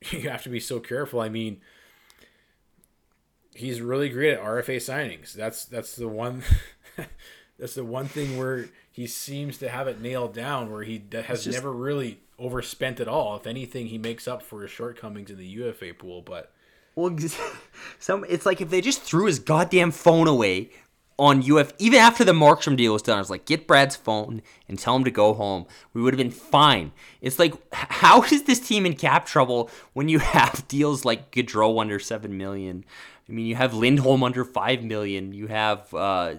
you have to be so careful. I mean, he's really great at RFA signings. That's that's the one. that's the one thing where he seems to have it nailed down, where he has just, never really overspent at all. If anything, he makes up for his shortcomings in the UFA pool. But well, some it's like if they just threw his goddamn phone away on UF, even after the Markstrom deal was done, I was like, get Brad's phone and tell him to go home. We would have been fine. It's like, how is this team in cap trouble when you have deals like Gaudreau under seven million? I mean, you have Lindholm under five million. You have uh,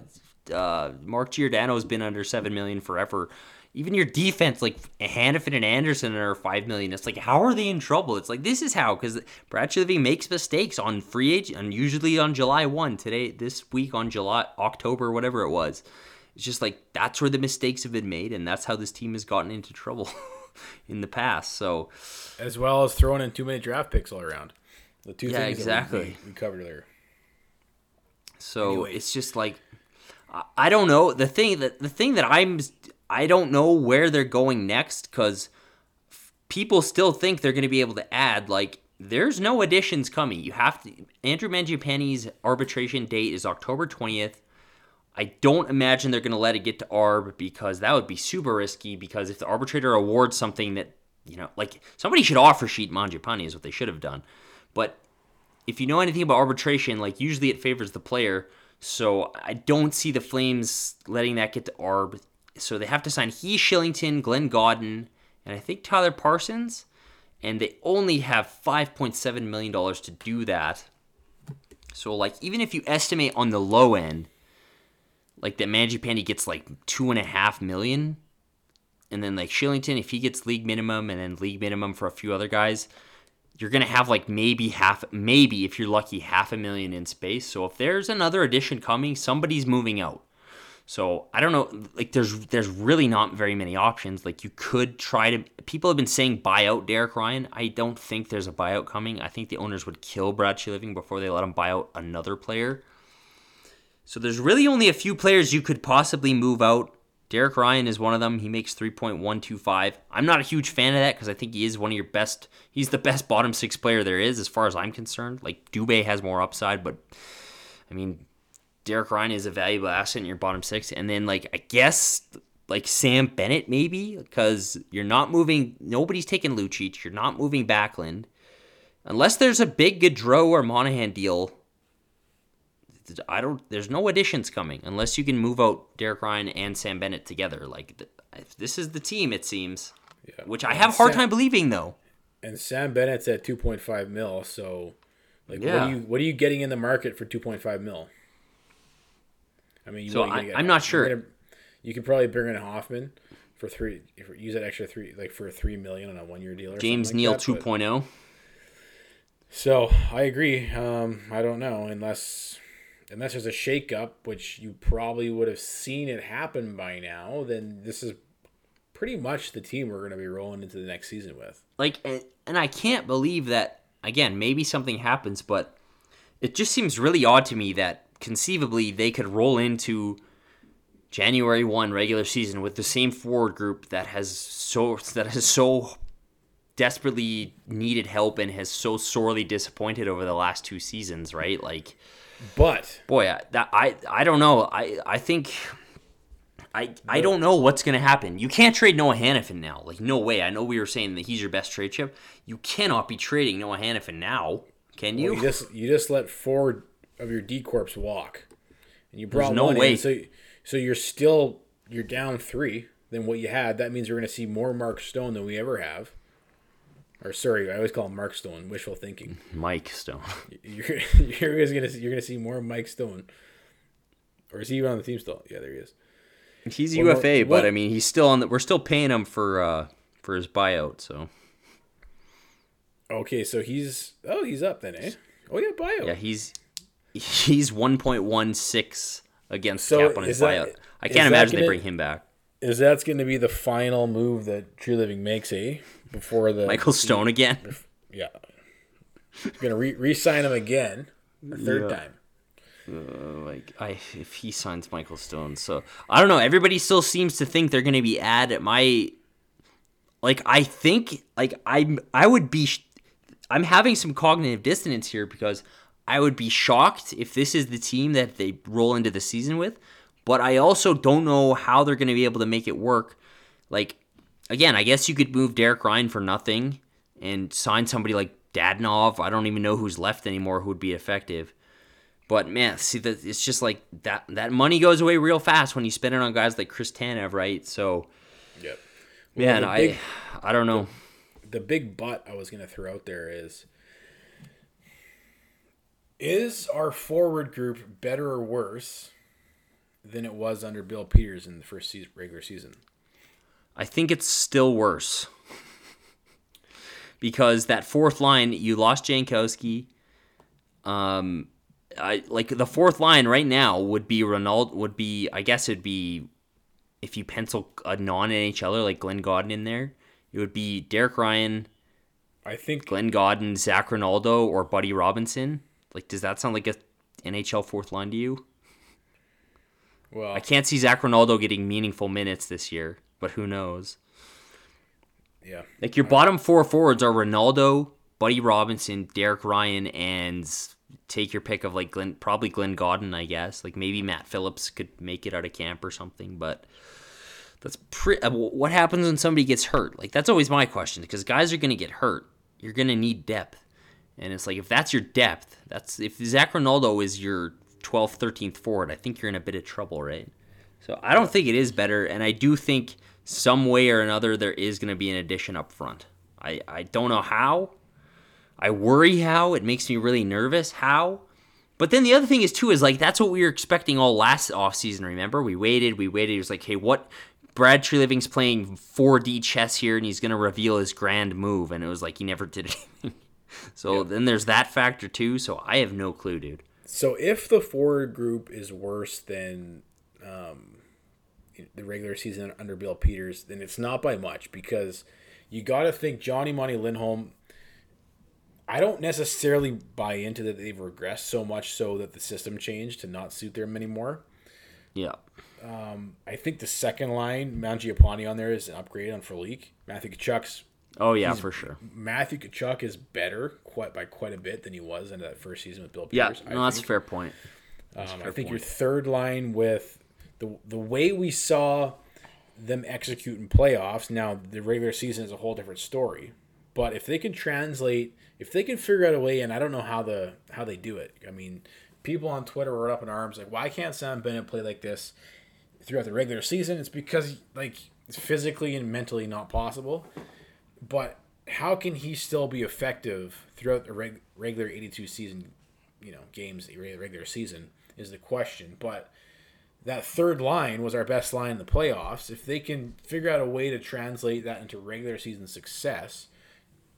uh, Mark Giordano has been under seven million forever. Even your defense, like Hanifin and Andersson, are five million. It's like, how are they in trouble? It's like this is how because Brad Treliving makes mistakes on free agent, and usually on July one. Today, this week on July, October, whatever it was. It's just like that's where the mistakes have been made, and that's how this team has gotten into trouble in the past. So, as well as throwing in too many draft picks all around. The two yeah, things exactly. we, we covered there. So Anyways. it's just like I don't know the thing that the thing that I'm I don't know where they're going next because people still think they're going to be able to add like there's no additions coming. You have to Andrew Mangiapane's arbitration date is October 20th. I don't imagine they're going to let it get to ARB because that would be super risky because if the arbitrator awards something that, you know, like somebody should offer sheet Mangiapane is what they should have done. But if you know anything about arbitration, like usually it favors the player. So I don't see the Flames letting that get to arb. So they have to sign he Kylington, Glenn Gawdin, and I think Tyler Parsons. And they only have $5.7 million to do that. So, like, even if you estimate on the low end, like that Manji Mangiapane gets like two and a half million, and then like Kylington, if he gets league minimum, and then league minimum for a few other guys, you're going to have like maybe half, maybe if you're lucky, half a million in space. So if there's another addition coming, somebody's moving out. So I don't know, like there's there's really not very many options. Like you could try to. People have been saying buy out Derek Ryan. I don't think there's a buyout coming. I think the owners would kill Brad Treliving before they let him buy out another player. So there's really only a few players you could possibly move out Derek Ryan is one of them. He makes 3.125. I'm not a huge fan of that because I think he is one of your best. He's the best bottom six player there is, as far as I'm concerned. Like Dubé has more upside, but I mean, Derek Ryan is a valuable asset in your bottom six, and then like I guess like Sam Bennett maybe because you're not moving. Nobody's taking Lucic. You're not moving Backlund unless there's a big Gaudreau or Monahan deal. I don't. There's no additions coming unless you can move out Derek Ryan and Sam Bennett together. Like th- this is the team, it seems. Yeah. Which I have a hard Sam- time believing though. And Sam Bennett's at 2.5 mil, so like what are you what are you getting in the market for 2.5 mil? I mean, you So what are you I-? I'm not sure. gonna- you could probably bring in Hoffman for three. If use that extra three, like for a three million on a one year deal. Or James something Neal like that, but- 2.0. So I agree. Um, I don't know unless unless there's a shakeup, which you probably would have seen it happen by now. Then this is pretty much the team we're going to be rolling into the next season with. like and- i can't believe that again maybe something happens but it just seems really odd to me that conceivably they could roll into january 1 regular season with the same forward group that has so that has so desperately needed help and has so sorely disappointed over the last two seasons right like But boy I, that, I i don't know i i think I, I don't know what's going to happen. You can't trade Noah Hanifin now. Like, no way. I know we were saying that he's your best trade chip. You cannot be trading Noah Hanifin now, can you? you just you just let four of your D corps walk, and you brought no one way. in. So so you're still you're down three than what you had. That means you're going to see more Mark Stone than we ever have. Or sorry, I always call him Mark Stone. Wishful thinking. Mike Stone. You're you're gonna see, you're gonna see more Mike Stone. Or is he on the team still? Yeah, there he is. He's UFA, but I mean, he's still on the. We're still paying him for uh for his buyout. So Okay, so he's oh he's up then, eh? Oh yeah, buyout. yeah, he's he's one point one six against So cap on his is that- buyout. I can't imagine they gonna- bring him back. Is that's going to be the final move that Treliving makes, eh? Before the Michael Stone again. yeah, going to re re-sign him again, a third Yeah. time. Uh, like I if he signs Michael Stone. So I don't know. Everybody still seems to think they're going to be ad at my like I think like I'm I would be sh- I'm having some cognitive dissonance here because I would be shocked if this is the team that they roll into the season with, but I also don't know how they're going to be able to make it work. Like again, I guess you could move Derek Ryan for nothing and sign somebody like Dadnov. I don't even know who's left anymore who would be effective. But man, see that it's just like that that money goes away real fast when you spend it on guys like Chris Tanev, right? So Yep. man, the I big- I don't know. The big butt I was going to throw out there is: Is our forward group better or worse than it was under Bill Peters in the first season, regular season? I think it's still worse. because that fourth line, you lost Jankowski. Um I like the fourth line right now would be Rinaldo would be I guess it'd be if you pencil a non NHLer like Glenn Gawdin in there, it would be Derek Ryan, I think Glenn Gawdin, Zach Rinaldo, or Buddy Robinson. Like, does that sound like a NHL fourth line to you? Well, I can't see Zach Rinaldo getting meaningful minutes this year, but who knows? yeah. Like your bottom four forwards are Rinaldo, Buddy Robinson, Derek Ryan, and take your pick of like Glenn, probably Glenn Gawdin, I guess. Like maybe Matt Phillips could make it out of camp or something, but that's pretty. Uh, what happens when somebody gets hurt? Like that's always my question because guys are gonna get hurt. You're gonna need depth, and it's like if that's your depth, that's if Zach Rinaldo is your 12th, 13th forward, I think you're in a bit of trouble, right? So I don't think it is better, and I do think some way or another there is going to be an addition up front. I, I don't know how. I worry how. It makes me really nervous how. But then the other thing is too is like that's what we were expecting all last offseason, remember? We waited, we waited. It was like, hey, what Brad Treliving's playing 4D chess here and he's gonna reveal his grand move, and it was like he never did anything. so then there's that factor too. So I have no clue, dude. So if the forward group is worse than um, the regular season under Bill Peters, then it's not by much because you got to think Johnny Money Lindholm. I don't necessarily buy into that they've regressed so much so that the system changed to not suit them anymore. Yeah. I think the second line, Mangiapane on there is an upgrade on Felique. Matthew Tkachuk's Oh yeah, for sure. Matthew Tkachuk is better quite by quite a bit than he was in that first season with Bill Yeah, Peters. I no, that's a fair point. Um, I think your third line with the the way we saw them execute in playoffs. Now the regular season is a whole different story, but if they can translate, if they can figure out a way, and I don't know how the how they do it. I mean, people on Twitter were up in arms like, why can't Sam Bennett play like this throughout the regular season? It's because like it's physically and mentally not possible. But how can he still be effective throughout the reg- regular 82 season, you know, games, the regular season is the question. But that third line was our best line in the playoffs. If they can figure out a way to translate that into regular season success,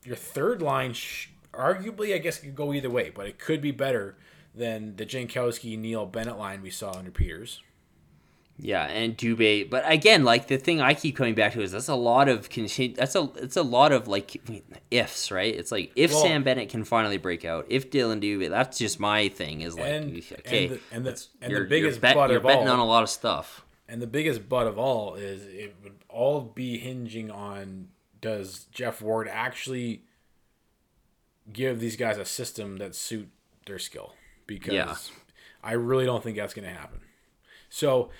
your third line, sh- arguably, I guess, could go either way, but it could be better than the Jankowski Neal Bennett line we saw under Peters. Yeah, and Dubé, but again, like the thing I keep coming back to is that's a lot of continu- that's a it's a lot of like ifs, right? It's like if well, Sam Bennett can finally break out, if Dylan Dubé, that's just my thing is like and, okay, and the, and the, and the biggest you're, bet, you're betting all, on a lot of stuff. And the biggest butt of all is it would all be hinging on does Geoff Ward actually give these guys a system that suit their skill? Because yeah. I really don't think that's going to happen. So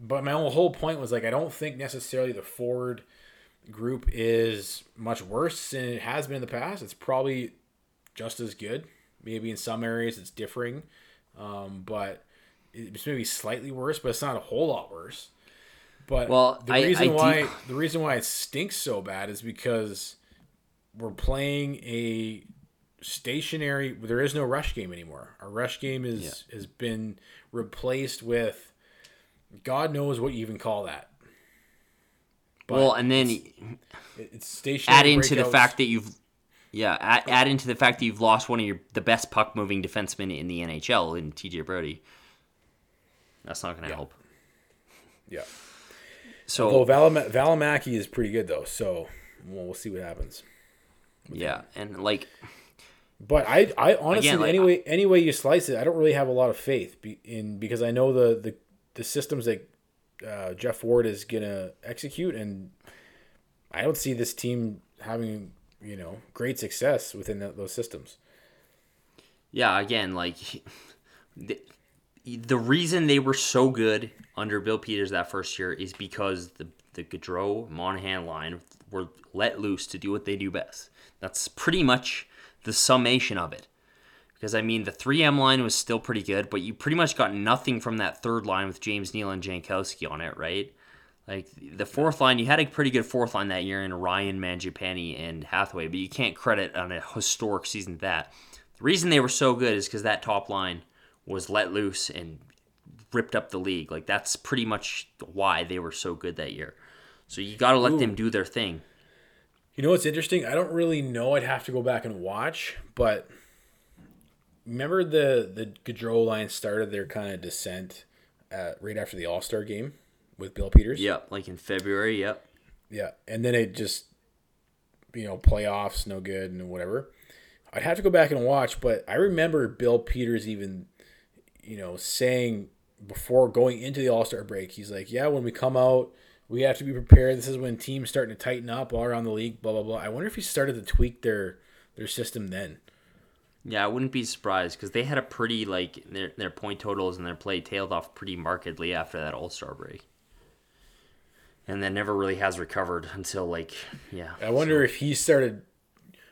but my whole point was like I don't think necessarily the Ford group is much worse than it has been in the past. It's probably just as good. Maybe in some areas it's differing, um, but it's maybe slightly worse. But it's not a whole lot worse. But well, the reason I why do... the reason why it stinks so bad is because we're playing a stationary. There is no rush game anymore. Our rush game is yeah. has been replaced with God knows what you even call that. But well, and then it's, it's stationary. Add into breakouts. the fact that you've yeah, add, add into the fact that you've lost one of your the best puck moving defensemen in the NHL in TJ Brodie. That's not going to yeah. help. Yeah. So Although Valim- Valimaki is pretty good though, so well, we'll see what happens. Yeah, and like but I, I honestly, Again, like, anyway, any way you slice it, I don't really have a lot of faith in because I know the the the systems that uh, Geoff Ward is gonna execute, and I don't see this team having you know great success within the, those systems. Yeah, again, like the, the reason they were so good under Bill Peters that first year is because the the Gaudreau Monahan line were let loose to do what they do best. That's pretty much the summation of it. Because, I mean, the 3M line was still pretty good, but you pretty much got nothing from that third line with James Neal and Jankowski on it, right? Like, the fourth line, you had a pretty good fourth line that year in Ryan, Mangiapane, and Hathaway, but you can't credit on a historic season that. The reason they were so good is because that top line was let loose and ripped up the league. Like, that's pretty much why they were so good that year. So you got to let Ooh. them do their thing. You know what's interesting? I don't really know. I'd have to go back and watch, but remember the the Gaudreau line started their kind of descent at, right after the All Star game with Bill Peters. Yep, like in February. Yep. Yeah, and then it just you know playoffs no good and whatever. I'd have to go back and watch, but I remember Bill Peters even you know saying before going into the All Star break, he's like, "Yeah, when we come out." We have to be prepared. This is when teams starting to tighten up all around the league. Blah blah blah. I wonder if he started to tweak their their system then. Yeah, I wouldn't be surprised because they had a pretty like their their point totals and their play tailed off pretty markedly after that All Star break, and then never really has recovered until like yeah. I wonder so. if he started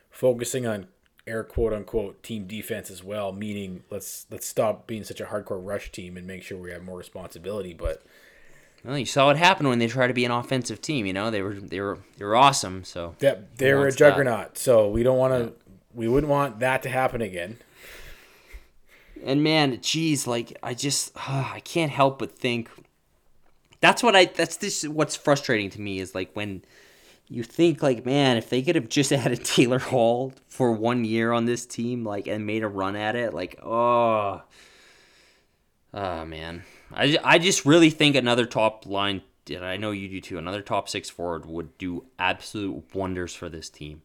focusing on air quote unquote team defense as well, meaning let's let's stop being such a hardcore rush team and make sure we have more responsibility. But well, you saw what happened when they tried to be an offensive team. You know they were they were they were awesome. So yeah, they were a juggernaut. That. So we don't want to. Yeah we wouldn't want that to happen again. And man, geez, like I just uh, I can't help but think that's what I that's this what's frustrating to me is like when you think like man if they could have just added Taylor Hall for one year on this team like and made a run at it like oh. Oh man. I, I just really think another top line I know you do too another top six forward would do absolute wonders for this team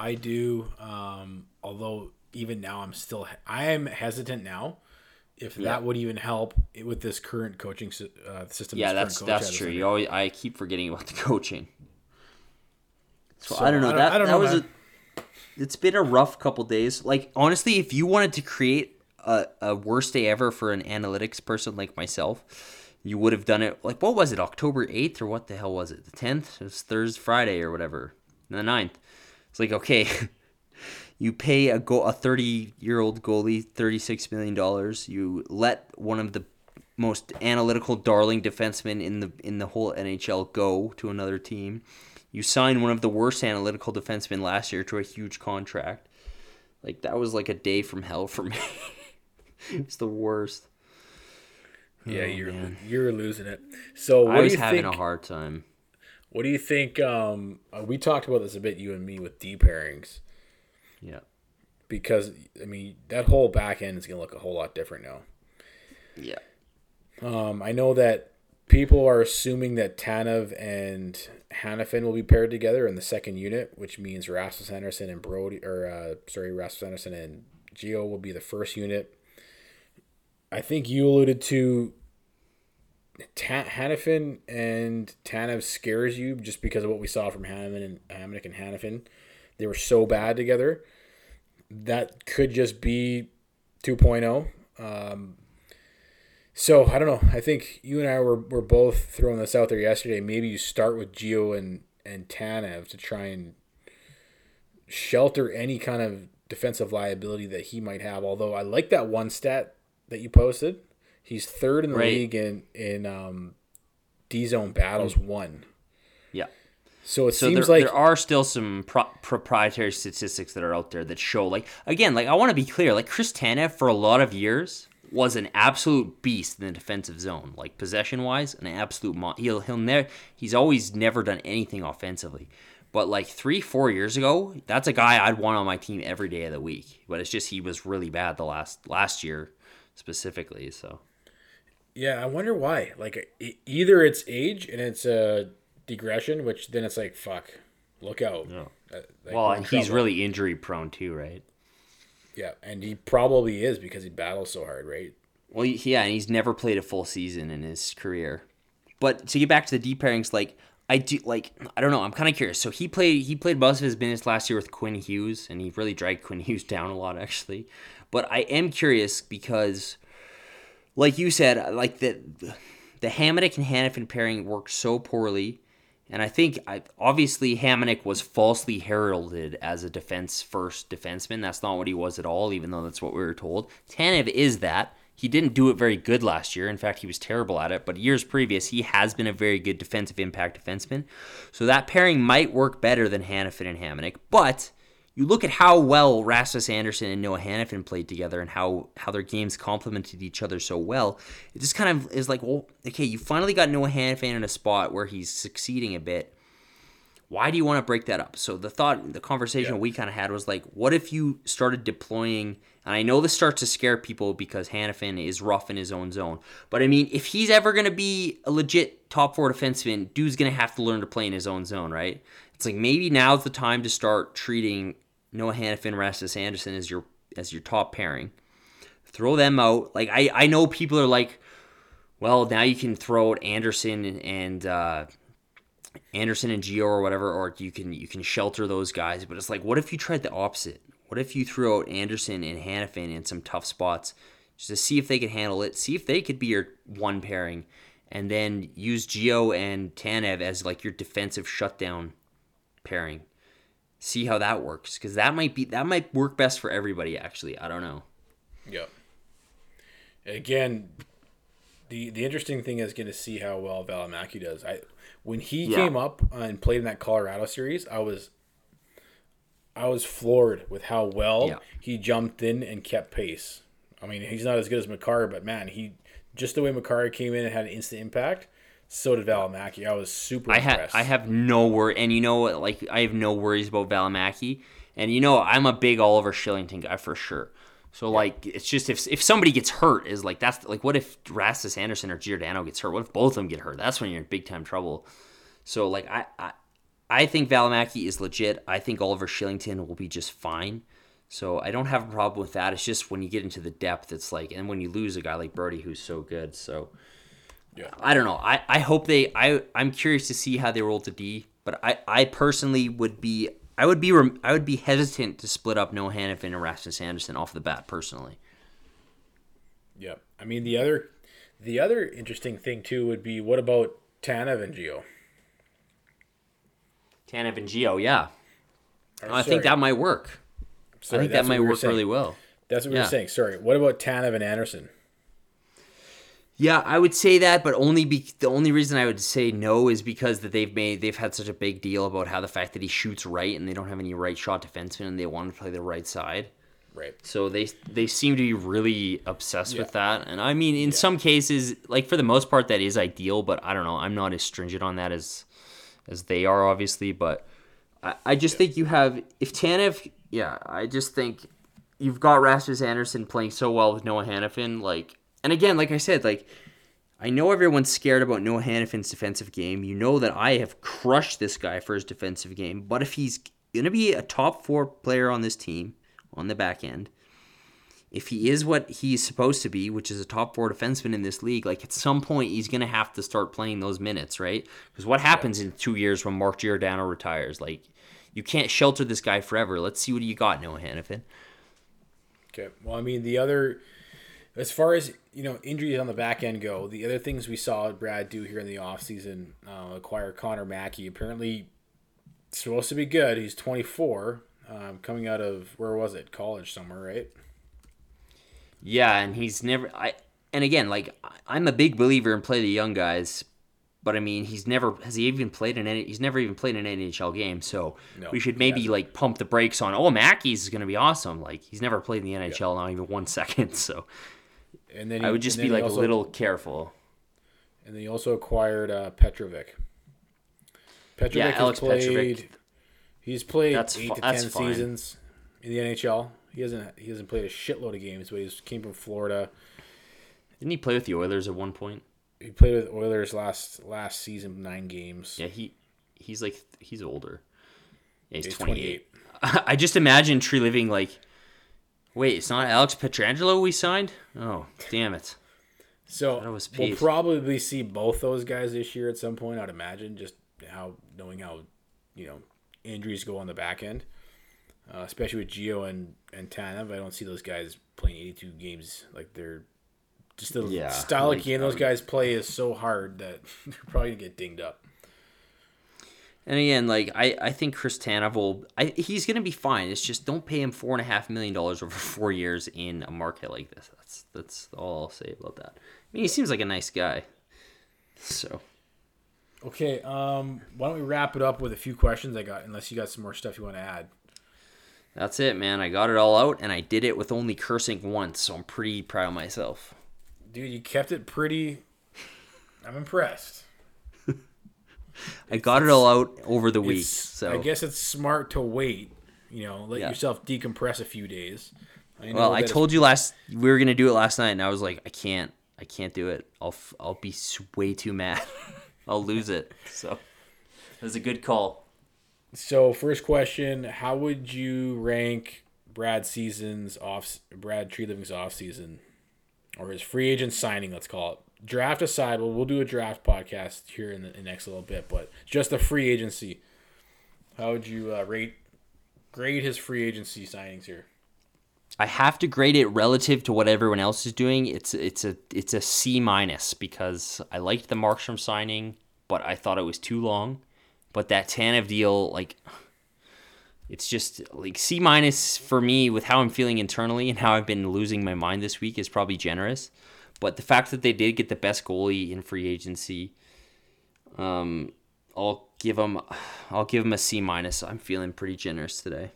I do. Um, although even now, I'm still I am hesitant now. If yeah. that would even help with this current coaching uh, system. Yeah, that's that's true. You always I keep forgetting about the coaching. So, so I don't know. I don't, that I don't that know, was man. a. It's been a rough couple days. Like honestly, if you wanted to create a, a worst day ever for an analytics person like myself, you would have done it like what was it, October eighth or what the hell was it? The tenth? It was Thursday, Friday or whatever. The 9th. It's like okay, you pay a go a thirty year old goalie thirty six million dollars. You let one of the most analytical darling defensemen in the in the whole NHL go to another team. You sign one of the worst analytical defensemen last year to a huge contract. Like that was like a day from hell for me. it's the worst. Yeah, Oh, you're man. you're losing it. So what I was you having think? a hard time. What do you think? Um, uh, we talked about this a bit, you and me, with D pairings, Yeah. because I mean that whole back end is gonna look a whole lot different now. Yeah. Um, I know that people are assuming that Tanev and Hanifin will be paired together in the second unit, which means Rasmus Andersson and Brodie, or uh, sorry, Rasmus Andersson and Gio will be the first unit. I think you alluded to Ta- Hanifin and Tanev scares you just because of what we saw from Hanneman and Hamonic and Hanifin. They were so bad together. That could just be 2.0. Um, so I don't know. I think you and I were, were both throwing this out there yesterday. Maybe you start with Gio and and Tanev to try and shelter any kind of defensive liability that he might have. Although I like that one stat that you posted. He's third in the Right. league in in um, D zone battles one. Yeah. So it So seems there, like there are still some pro- proprietary statistics that are out there that show, like, again, like I want to be clear, like Chris Tanev for a lot of years was an absolute beast in the defensive zone, like possession wise, an absolute mon- he'll he'll never he's always never done anything offensively. But like three four years ago, that's a guy I'd want on my team every day of the week. But it's just he was really bad the last last year specifically. So Yeah, I wonder why. Like, either it's age and it's a degression, which then it's like, fuck, look out. Uh, like, well, and he's trouble. really injury prone too, right? yeah, and he probably is because he battles so hard, right? Well, yeah, and he's never played a full season in his career. But to get back to the deep pairings, like I do, like I don't know, I'm kind of curious. So he played he played most of his minutes last year with Quinn Hughes, and he really dragged Quinn Hughes down a lot actually. But I am curious because, like you said, uh, like the the Hamonic and Hanifin pairing worked so poorly. And I think I, obviously Hamonic was falsely heralded as a defense first defenseman. That's not what he was at all, even though that's what we were told. Tanev is that. He didn't do it very good last year. In fact, he was terrible at it. But years previous, he has been a very good defensive impact defenseman. So that pairing might work better than Hanifin and Hamonic. But you look at how well Rasmus Andersson and Noah Hanifin played together and how, how their games complemented each other so well. It just kind of is like, well, okay, you finally got Noah Hanifin in a spot where he's succeeding a bit. Why do you want to break that up? So the thought, the conversation we kind of had was like, what if you started deploying? And I know this starts to scare people because Hanifin is rough in his own zone. But I mean, if he's ever going to be a legit top four defenseman, dude's going to have to learn to play in his own zone, right? It's like maybe now's the time to start treating Noah Hanifin, Rasmus Andersson as your as your top pairing. Throw them out. Like I, I know people are like, well, now you can throw out Andersson and, and uh, Andersson and Gio or whatever, or you can you can shelter those guys. But it's like, what if you tried the opposite? What if you threw out Andersson and Hanifin in some tough spots just to see if they could handle it, see if they could be your one pairing, and then use Gio and Tanev as like your defensive shutdown pairing. See how that works because that might be that might work best for everybody. Actually, I don't know. Yep. Again, the the interesting thing is going to see how well Valimaki does. I when he Yeah. came up and played in that Colorado series, I was I was floored with how well Yeah. he jumped in and kept pace. I mean, he's not as good as Makar, but man, he just the way Makar came in and had an instant impact. So did Valimaki. I was super I have impressed. I have no worry, and you know, like I have no worries about Valimaki, and you know, I'm a big Oliver Kylington guy for sure. So like, it's just if if somebody gets hurt, is like that's like what if Rasmus Andersson or Giordano gets hurt? What if both of them get hurt? That's when you're in big time trouble. So like, I I, I think Valimaki is legit. I think Oliver Kylington will be just fine. So I don't have a problem with that. It's just when you get into the depth, it's like, and when you lose a guy like Brodie who's so good, so. Yeah. I don't know. I, I hope they. I I'm curious to see how they roll to D. But I, I personally would be. I would be. I would be hesitant to split up Noah Hanifin and Rasmus Andersson off the bat. Personally. Yep. I mean the other the other interesting thing too would be what about Tanev and Gio? Tanev and Gio, yeah. Or, I think that might work. sorry, I think that might we work saying. really well. That's what we Yeah. were saying. Sorry. What about Tanev and Andersson? Yeah, I would say that, but only be the only reason I would say no is because that they've made they've had such a big deal about how the fact that he shoots right and they don't have any right shot defensemen and they want to play the right side. Right. So they they seem to be really obsessed with that. And I mean, in some cases, like for the most part, that is ideal. But I don't know. I'm not as stringent on that as as they are, obviously. But I, I just think you have if Tanev, yeah, I just think you've got Rasmus Andersson playing so well with Noah Hanifin. Like, and again, like I said, like I know everyone's scared about Noah Hanifin's defensive game. You know that I have crushed this guy for his defensive game. But if he's gonna be a top four player on this team on the back end, if he is what he's supposed to be, which is a top four defenseman in this league, like at some point he's gonna have to start playing those minutes, right? Because what happens in two years when Mark Giordano retires? Like, you can't shelter this guy forever. Let's see what you got, Noah Hanifin. Okay. Well, I mean, the other, as far as you know, injuries on the back end go, the other things we saw Brad do here in the offseason, uh, acquire Connor Mackey. Apparently, supposed to be good. He's 24, um, coming out of where was it? College somewhere, right? Yeah, and he's never. I and again, like I'm a big believer in play the young guys, but I mean, he's never has he even played an N- he's never even played an NHL game. So No, we should maybe like pump the brakes on. Oh, Mackey's going to be awesome. Like he's never played in the NHL, not even one second. So And then I would just be he like also- a little careful. And then he also acquired uh, Petrovic. Petrovic Yeah, Alex played. Petrovic. He's played That's eight fi- to ten fine. seasons in the NHL. He hasn't. He hasn't played a shitload of games, but he's came from Florida. Didn't he play with the Oilers at one point? He played with Oilers last last season, nine games. Yeah, he he's like he's older. Yeah, he's, He's 28. I just imagine Treliving like, wait, it's not Alex Pietrangelo we signed? Oh, damn it. So That was we'll probably see both those guys this year at some point. I'd imagine, just how knowing how you know injuries go on the back end, uh, especially with Gio and and Tanev. I don't see those guys playing 82 games like they're just the Yeah, style like, of game those um, guys play is so hard that they're probably gonna get dinged up. And again, like I, I think Chris Tanev. I, he's gonna be fine. It's just don't pay him four and a half million dollars over four years in a market like this. That's that's all I'll say about that. I mean, he seems like a nice guy. So Okay, um, why don't we wrap it up with a few questions I got? Unless you got some more stuff you want to add. that's it, man. I got it all out, and I did it with only cursing once. So I'm pretty proud of myself. Dude, you kept it pretty. I'm impressed. I got it all out over the week. So I guess it's smart to wait. You know, let Yeah. yourself decompress a few days. I Well, I told you last we were gonna do it last night, and I was like, I can't, I can't do it. I'll, f- I'll be way too mad. I'll lose it. So it was a good call. So, first question: How would you rank Brad season's off? Brad Treliving's off season, or his free agent signing? Let's call it. Draft aside, well, we'll do a draft podcast here in the, in next little bit, but just the free agency. How would you uh, rate grade his free agency signings here? I have to grade it relative to what everyone else is doing. It's it's a it's a C minus because I liked the Markstrom signing, but I thought it was too long. But that Tanev deal, like, it's just like C minus for me with how I'm feeling internally and how I've been losing my mind this week is probably generous. But the fact that they did get the best goalie in free agency, um, I'll give them I'll give them a C minus. I'm feeling pretty generous today.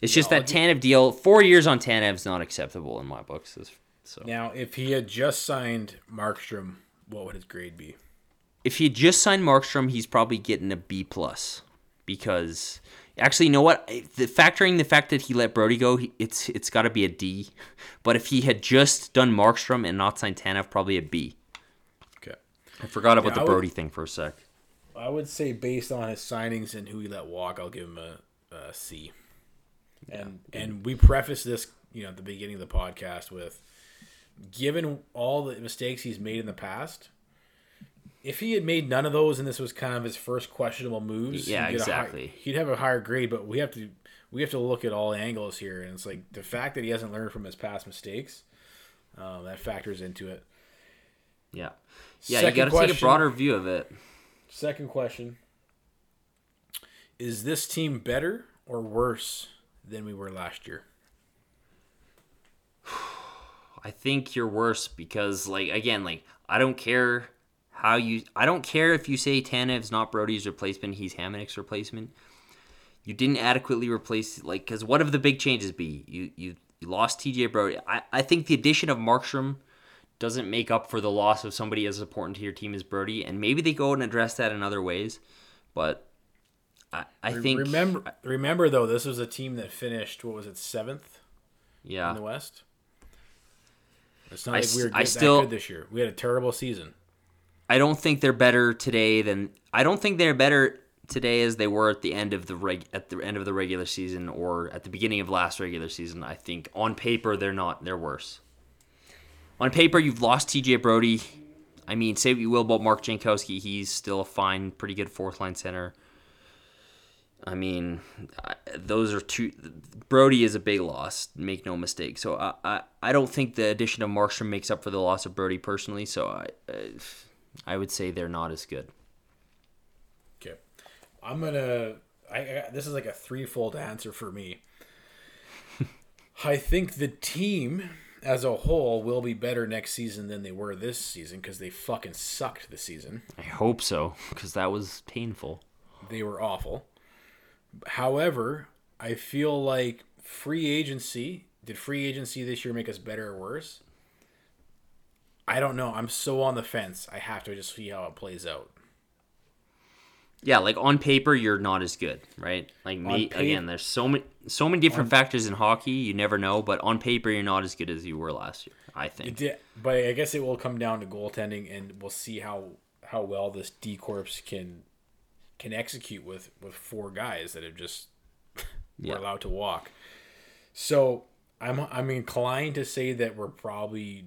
It's just that Tanev deal. Four years on Tanev is not acceptable in my books. So Now, if he had just signed Markstrom, what would his grade be? if he had just signed Markstrom, he's probably getting a B plus because actually, you know what? The factoring the fact that he let Brodie go, it's it's got to be a D. But if he had just done Markstrom and not signed Tanev, probably a B. Okay. I forgot about Yeah, the I would- Brodie thing for a sec. I would say based on his signings and who he let walk, I'll give him a, a C. And and we preface this, you know, at the beginning of the podcast with, given all the mistakes he's made in the past, if he had made none of those and this was kind of his first questionable moves, Yeah, he'd a high- exactly. he'd have a higher grade. But we have to we have to look at all angles here, and it's like the fact that he hasn't learned from his past mistakes. Um, that factors into it. Yeah. Yeah, Second you got to take a broader view of it. Second question: Is this team better or worse than we were last year? I think you're worse because, like, again, like, I don't care how you. I don't care if you say Tanev's not Brodie's replacement; he's Hamonic's replacement. You didn't adequately replace, like, because what have the big changes be? You you, you lost TJ Brodie. I, I think the addition of Markstrom doesn't make up for the loss of somebody as important to your team as Brodie, and maybe they go and address that in other ways, but. I, I think remember, remember though, this was a team that finished what was it seventh yeah in the West. It's not I like we were I still- that good this year. We had a terrible season. I don't think they're better today than I don't think they're better today as they were at the end of the reg at the end of the regular season or at the beginning of last regular season. I think on paper they're not they're worse. On paper you've lost TJ Brodie. I mean, say what you will about Mark Jankowski, he's still a fine, pretty good fourth line center. I mean, those are two. Brodie is a big loss. Make no mistake. So I, I, I don't think the addition of Markstrom makes up for the loss of Brodie personally. So I, I, I would say they're not as good. Okay, I'm gonna. I, I this is like a threefold answer for me. I think the team as a whole will be better next season than they were this season because they fucking sucked this season. I hope so because that was painful. They were awful. However, I feel like free agency did free agency this year make us better or worse? I don't know. I'm so on the fence. I have to just see how it plays out. Yeah, like on paper you're not as good, right? Like me pa- again. There's so many so many different factors in hockey. You never know, but on paper you're not as good as you were last year. I think. did, but I guess it will come down to goaltending, and we'll see how how well this D corps can can execute with with four guys that have just Yeah. were allowed to walk. So I'm I'm inclined to say that we're probably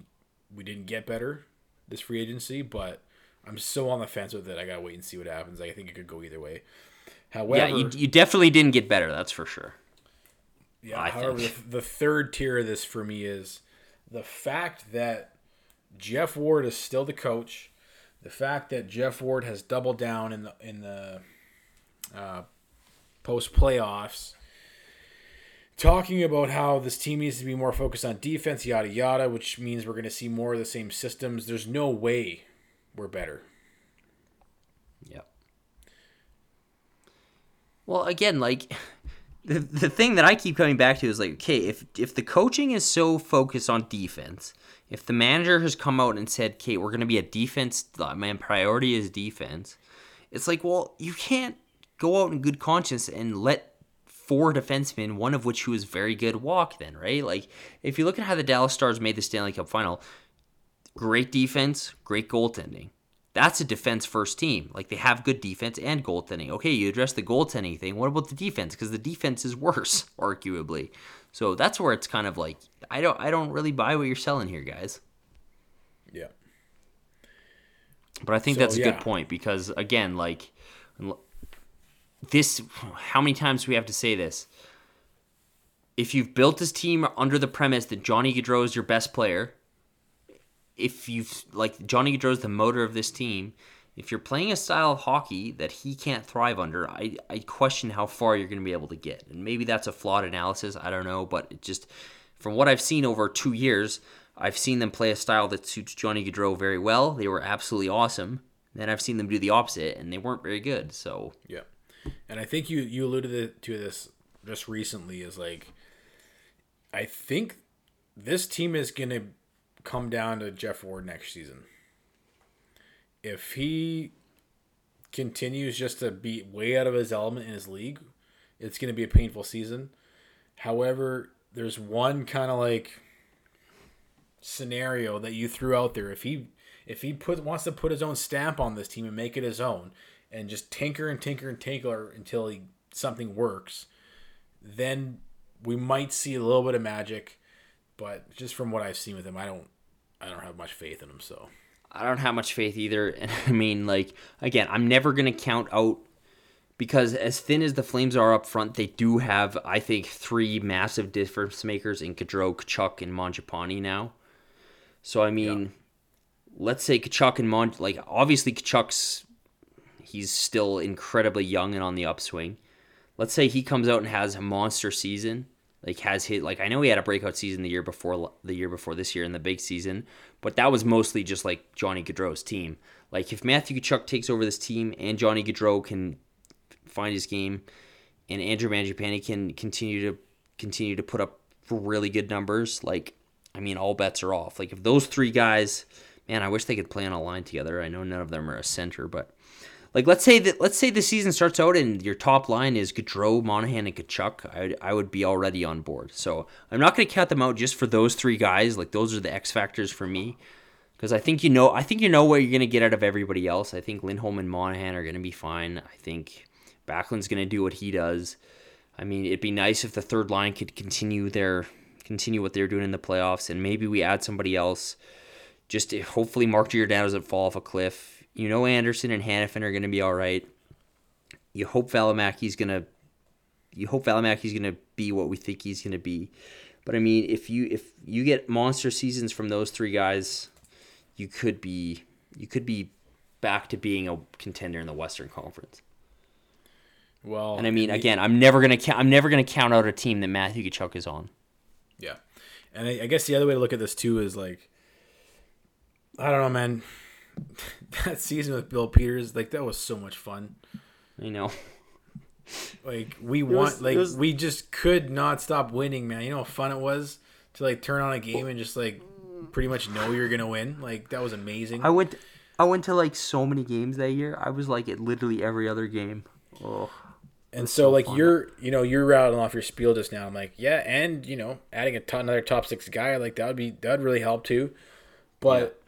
we didn't get better this free agency, but I'm so on the fence with it. I gotta wait and see what happens. I think it could go either way. However, Yeah, you, you definitely didn't get better. That's for sure. Yeah. I however, think. The, the third tier of this for me is the fact that Geoff Ward is still the coach. The fact that Geoff Ward has doubled down in the in the uh, post playoffs, talking about how this team needs to be more focused on defense, yada yada, which means we're going to see more of the same systems. There's no way we're better. Yep. Well, again, like the the thing that I keep coming back to is like, okay, if if the coaching is so focused on defense, if the manager has come out and said, "Okay, we're going to be a defense, my priority is defense," it's like, well, you can't go out in good conscience and let four defensemen, one of which was very good, walk. Then, right? Like, if you look at how the Dallas Stars made the Stanley Cup final, great defense, great goaltending. That's a defense first team. Like they have good defense and goaltending. Okay, you address the goaltending thing. What about the defense? Because the defense is worse, arguably. So that's where it's kind of like I don't I don't really buy what you're selling here, guys. Yeah. But I think So, that's a yeah. good point because again, like this how many times do we have to say this? If you've built this team under the premise that Johnny Gaudreau is your best player, if you've like Johnny Gaudreau is the motor of this team, if you're playing a style of hockey that he can't thrive under, I, I question how far you're going to be able to get. And maybe that's a flawed analysis. I don't know, but it just from what I've seen over two years, I've seen them play a style that suits Johnny Gaudreau very well. They were absolutely awesome. Then I've seen them do the opposite, and they weren't very good. So Yeah, and I think you you alluded to this just recently is like, I think this team is gonna come down to Geoff Ward next season. If he continues just to be way out of his element in his league, it's gonna be a painful season. However, there's one kind of like scenario that you threw out there. If he if he put wants to put his own stamp on this team and make it his own, and just tinker and tinker and tinker until he something works, then we might see a little bit of magic. But just from what I've seen with him, I don't I don't have much faith in him. So I don't have much faith either. And I mean, like, again, I'm never going to count out because as thin as the Flames are up front, they do have, I think, three massive difference makers in Gaudreau, Tkachuk, and Mangiapane now. So I mean, let's say Tkachuk and Mon like obviously Tkachuk's he's still incredibly young and on the upswing. Let's say he comes out and has a monster season, like has hit like I know he had a breakout season the year before the year before this year in the big season, but that was mostly just like Johnny Gaudreau's team. Like if Matthew Tkachuk takes over this team and Johnny Gaudreau can find his game, and Andrew Mangiapane can continue to continue to put up really good numbers, like I mean all bets are off. Like if those three guys, man, I wish they could play on a line together. I know none of them are a center, but like let's say that let's say the season starts out and your top line is Gaudreau, Monahan, and Tkachuk. I I would be already on board. So I'm not going to count them out just for those three guys. Like those are the X factors for me. Because I think you know, I think you know what you're going to get out of everybody else. I think Lindholm and Monahan are going to be fine. I think Backlund's going to do what he does. I mean, it'd be nice if the third line could continue their continue what they're doing in the playoffs, and maybe we add somebody else. Just hopefully, Mark Giordano doesn't fall off a cliff you know Andersson and Hanifin are going to be all right. You hope Valimaki's going to you hope Valimaki's going to be what we think he's going to be. But I mean, if you if you get monster seasons from those three guys, you could be you could be back to being a contender in the Western Conference. Well, and I mean, again, I'm never gonna count. I'm never gonna count out a team that Matthew Tkachuk is on. Yeah, and I, I guess the other way to look at this too is like, I don't know, man. that season with Bill Peters, like that was so much fun. I know. Like we want, was, like was... we just could not stop winning, man. You know how fun it was to like turn on a game and just like pretty much know you're gonna win. Like that was amazing. I went, I went to like so many games that year. I was like at literally every other game. Oh. And so, so, like fun. you're, you know, you're rattling off your spiel just now. I'm like, yeah, and you know, adding a ton, another top six guy, like that would be that would really help too. But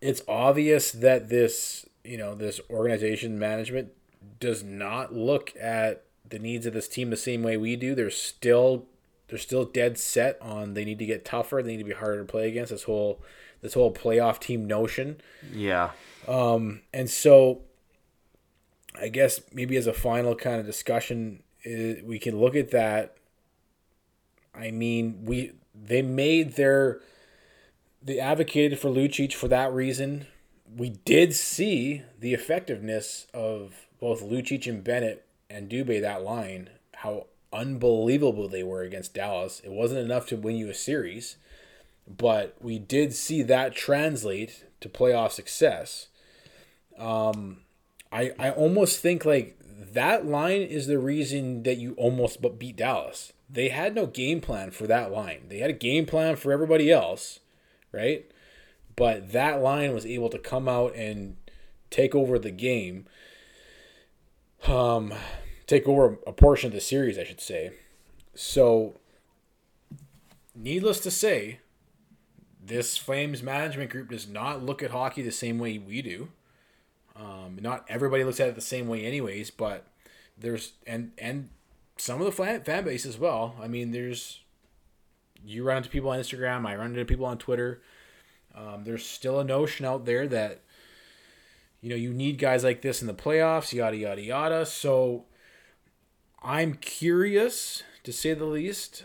it's obvious that this you know this organization management does not look at the needs of this team the same way we do. They're still they're still dead set on they need to get tougher. They need to be harder to play against. This whole this whole playoff team notion. Yeah. Um, and so I guess maybe as a final kind of discussion, we can look at that. I mean, we they made their they advocated for Lucic for that reason. We did see the effectiveness of both Lucic and Bennett and Dubé that line, how unbelievable they were against Dallas. It wasn't enough to win you a series, but we did see that translate to playoff success. Um, I I almost think like that line is the reason that you almost beat Dallas. They had no game plan for that line. They had a game plan for everybody else right? But that line was able to come out and take over the game. Um, take over a portion of the series, I should say. So, needless to say, this Flames management group does not look at hockey the same way we do. Um, not everybody looks at it the same way, anyways. But there's and and some of the fan, fan base as well. I mean, there's you run into people on Instagram. I run into people on Twitter. Um, there's still a notion out there that you know you need guys like this in the playoffs, yada yada yada. So I'm curious, to say the least,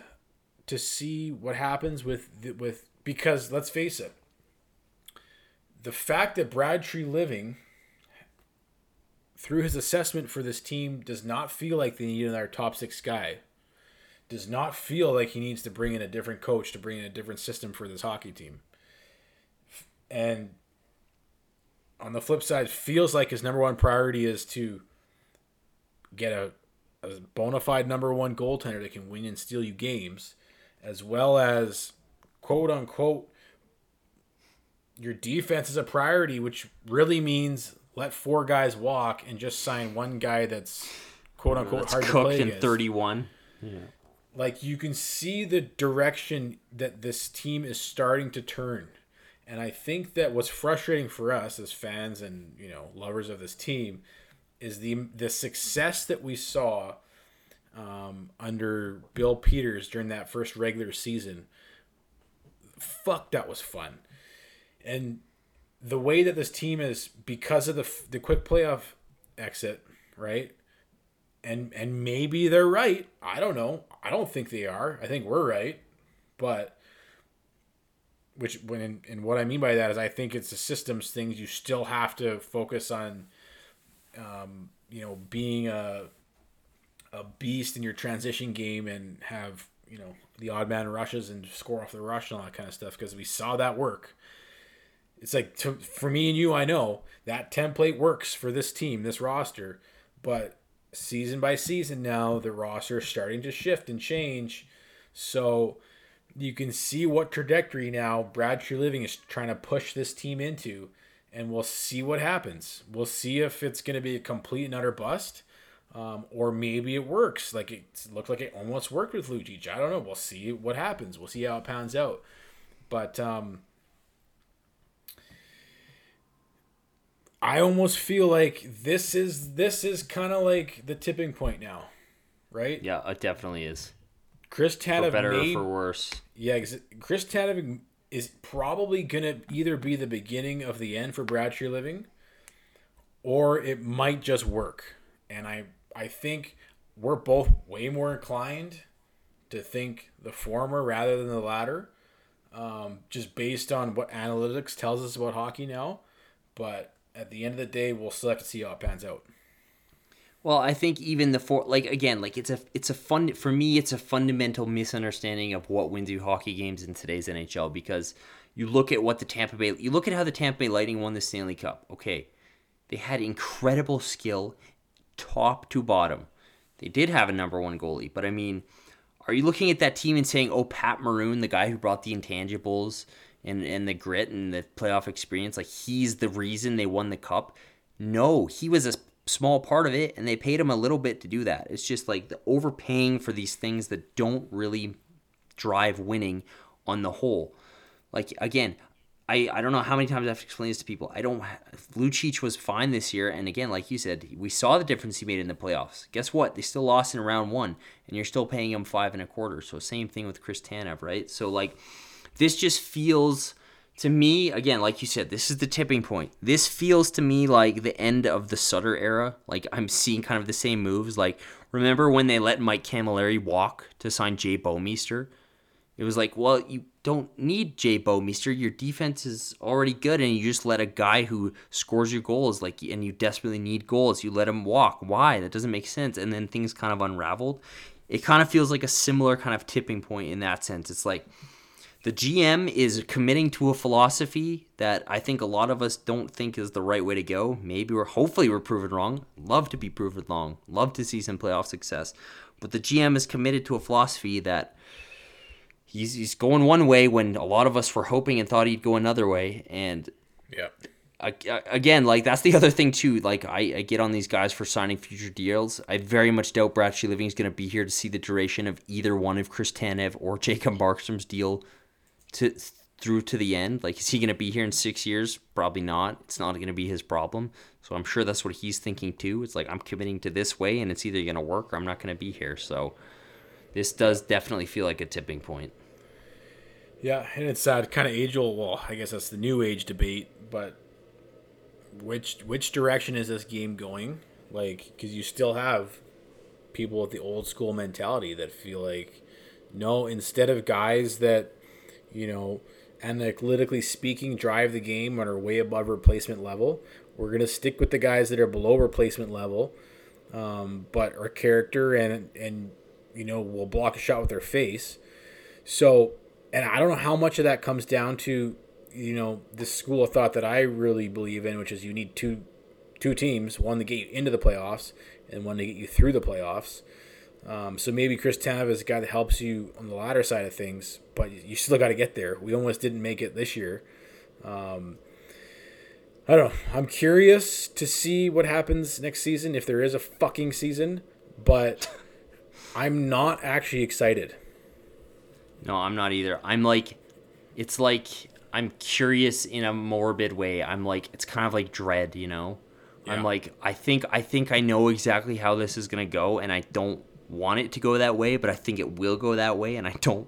to see what happens with with because let's face it, the fact that Brad Treliving through his assessment for this team does not feel like they need another top six guy does not feel like he needs to bring in a different coach to bring in a different system for this hockey team. And on the flip side, feels like his number one priority is to get a, a bona fide number one goaltender that can win and steal you games, as well as quote unquote your defense is a priority, which really means let four guys walk and just sign one guy that's quote unquote that's hard to play in against. thirty one. Yeah like you can see the direction that this team is starting to turn and i think that what's frustrating for us as fans and you know lovers of this team is the the success that we saw um, under bill peters during that first regular season fuck that was fun and the way that this team is because of the the quick playoff exit right and and maybe they're right. I don't know. I don't think they are. I think we're right. But which when and what I mean by that is I think it's the systems things you still have to focus on um, you know being a a beast in your transition game and have you know the odd man rushes and score off the rush and all that kind of stuff because we saw that work. It's like to, for me and you, I know that template works for this team, this roster, but season by season now the roster is starting to shift and change. So you can see what trajectory now Brad Treliving is trying to push this team into, and we'll see what happens. We'll see if it's going to be a complete and utter bust, um, or maybe it works. Like it looked like it almost worked with Lucic. I don't know. We'll see what happens. We'll see how it pans out. But um, I almost feel like this is this is kind of like the tipping point now, right? Yeah, it definitely is. Chris Tanev For better made, or for worse. yeah, Chris Tanev is probably gonna either be the beginning of the end for Brad Treliving, or it might just work. And I I think we're both way more inclined to think the former rather than the latter, um, just based on what analytics tells us about hockey now. But at the end of the day, we'll still have to see how it pans out. Well, I think even the four, like again, like it's a it's a fun for me. It's a fundamental misunderstanding of what wins you hockey games in today's NHL because you look at what the Tampa Bay, you look at how the Tampa Bay Lightning won the Stanley Cup. Okay, they had incredible skill, top to bottom. They did have a number one goalie, but I mean, are you looking at that team and saying, "Oh, Pat Maroon, the guy who brought the intangibles and and the grit and the playoff experience, like he's the reason they won the cup"? No, he was a small part of it and they paid him a little bit to do that. It's just like the overpaying for these things that don't really drive winning on the whole. Like again, I, I don't know how many times I have to explain this to people. I don't. Lucic was fine this year, and again, like you said, we saw the difference he made in the playoffs. Guess what? They still lost in round one, and you're still paying him five and a quarter. So same thing with Chris Tanev, right? So like, this just feels to me again, like you said, this is the tipping point. This feels to me like the end of the Sutter era. Like I'm seeing kind of the same moves. Like remember when they let Mike Cammalleri walk to sign Jay Bouwmeester? It was like, well, you don't need Jay Bouwmeester. Your defense is already good, and you just let a guy who scores your goals, like, and you desperately need goals, you let him walk. Why? That doesn't make sense. And then things kind of unraveled. It kind of feels like a similar kind of tipping point in that sense. It's like the GM is committing to a philosophy that I think a lot of us don't think is the right way to go. Maybe we're hopefully we're proven wrong. Love to be proven wrong. Love to see some playoff success. But the GM is committed to a philosophy that he's he's going one way when a lot of us were hoping and thought he'd go another way. And Yeah. again, like that's the other thing too. Like I, I get on these guys for signing future deals. I very much doubt Brad Treliving is going to be here to see the duration of either one of Chris Tanev or Jacob Markstrom's deal to through to the end. Like, is he going to be here in six years? Probably not. It's not going to be his problem. So I'm sure that's what he's thinking too. It's like I'm committing to this way, and it's either going to work or I'm not going to be here. So this does definitely feel like a tipping point. Yeah, and it's that kind of age old. Well, I guess that's the new age debate, but which which direction is this game going? Like, because you still have people with the old school mentality that feel like, no, instead of guys that, you know, and analytically speaking, drive the game and are way above replacement level, we're gonna stick with the guys that are below replacement level, um, but are character and and you know will block a shot with their face. So and I don't know how much of that comes down to, you know, this school of thought that I really believe in, which is you need two two teams, one to get you into the playoffs and one to get you through the playoffs. Um, so maybe Chris Tanev is a guy that helps you on the latter side of things, but you still got to get there. We almost didn't make it this year. Um, I don't know. I'm curious to see what happens next season if there is a fucking season, but I'm not actually excited. No, I'm not either. I'm like, it's like I'm curious in a morbid way. I'm like, it's kind of like dread, you know. I'm like, I think, I think I know exactly how this is gonna go, and I don't want it to go that way, but I think it will go that way, and I don't.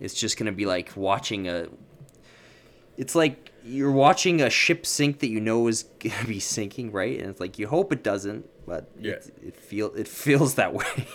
It's just gonna be like watching a. It's like you're watching a ship sink that you know is gonna be sinking, right? And it's like you hope it doesn't, but Yeah. it, it feel it feels that way.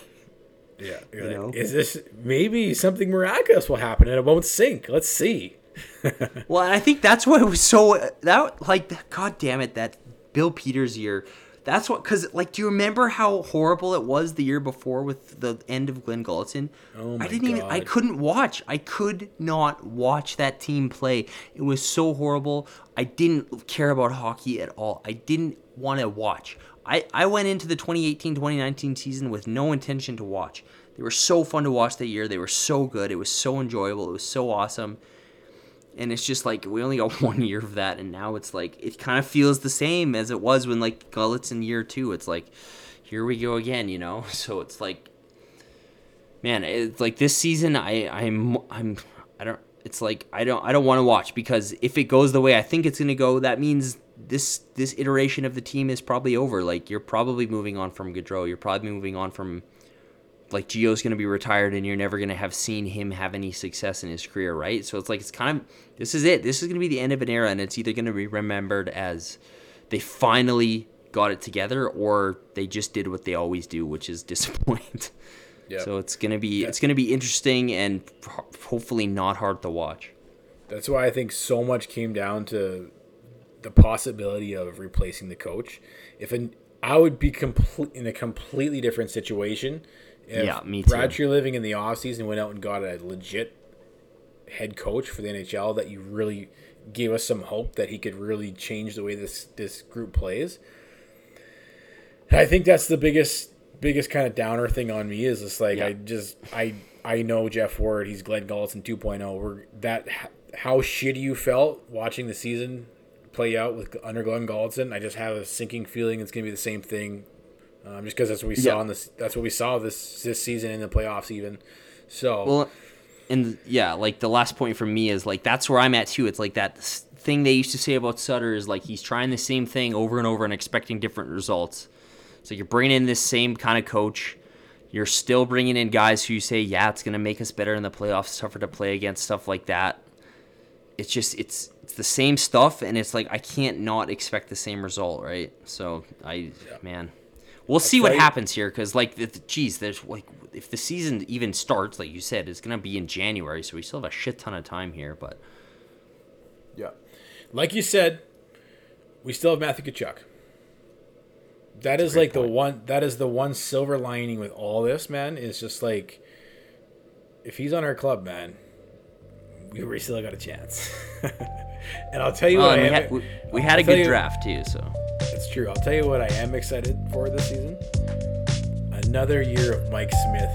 Yeah, You know? is this maybe something miraculous will happen and it won't sink? Let's see. well, I think that's what it was so that like god damn it that Bill Peters year. That's what cuz like do you remember how horrible it was the year before with the end of Glenn Gulutzan? Oh my I didn't even I couldn't watch. I could not watch that team play. It was so horrible. I didn't care about hockey at all. I didn't want to watch. I, I went into the 2018-2019 season with no intention to watch. They were so fun to watch that year. They were so good. It was so enjoyable. It was so awesome. And it's just like we only got one year of that, and now it's like it kind of feels the same as it was when like Gullit's in year two. It's like here we go again, you know. So it's like man, it's like this season I I'm I'm I don't it's like I don't I don't want to watch because if it goes the way I think it's going to go, that means this this iteration of the team is probably over. Like you're probably moving on from Gaudreau, you're probably moving on from like Gio's going to be retired and you're never going to have seen him have any success in his career, right? So it's like it's kind of this is it. This is going to be the end of an era and it's either going to be remembered as they finally got it together or they just did what they always do, which is disappoint. Yeah. So it's gonna be it's gonna be interesting and hopefully not hard to watch. That's why I think so much came down to the possibility of replacing the coach. If an I would be complete in a completely different situation if Yeah, me too. Brad Treliving in the offseason went out and got a legit head coach for the NHL that you really gave us some hope that he could really change the way this this group plays. I think that's the biggest biggest kind of downer thing on me is just like Yeah. I just I I know Geoff Ward, he's Glenn Gulutzan 2.0. We're that how shitty you felt watching the season play out with under Glenn Gulutzan. I just have a sinking feeling it's gonna be the same thing, um, just because that's what we saw Yeah. in this. That's what we saw this this season in the playoffs even. So Well, and yeah, like the last point from me is like that's where I'm at too. It's like that thing they used to say about Sutter is like he's trying the same thing over and over and expecting different results. So you're bringing in this same kind of coach. You're still bringing in guys who you say, yeah, it's going to make us better in the playoffs, tougher to play against, stuff like that. It's just it's it's the same stuff, and it's like I can't not expect the same result, right? So I, man, we'll see what happens here because like, the, geez, there's like if the season even starts, like you said, it's gonna be in January, so we still have a shit ton of time here. But Yeah. Like you said, we still have Matthew Tkachuk. That is like the one that is the one silver lining with all this, man, is just like if he's on our club, man, we still got a chance. and I'll tell you Well, what we, had, we, we had a good you- draft too, so It's true. I'll tell you what I am excited for this season. Another year of Mike Smith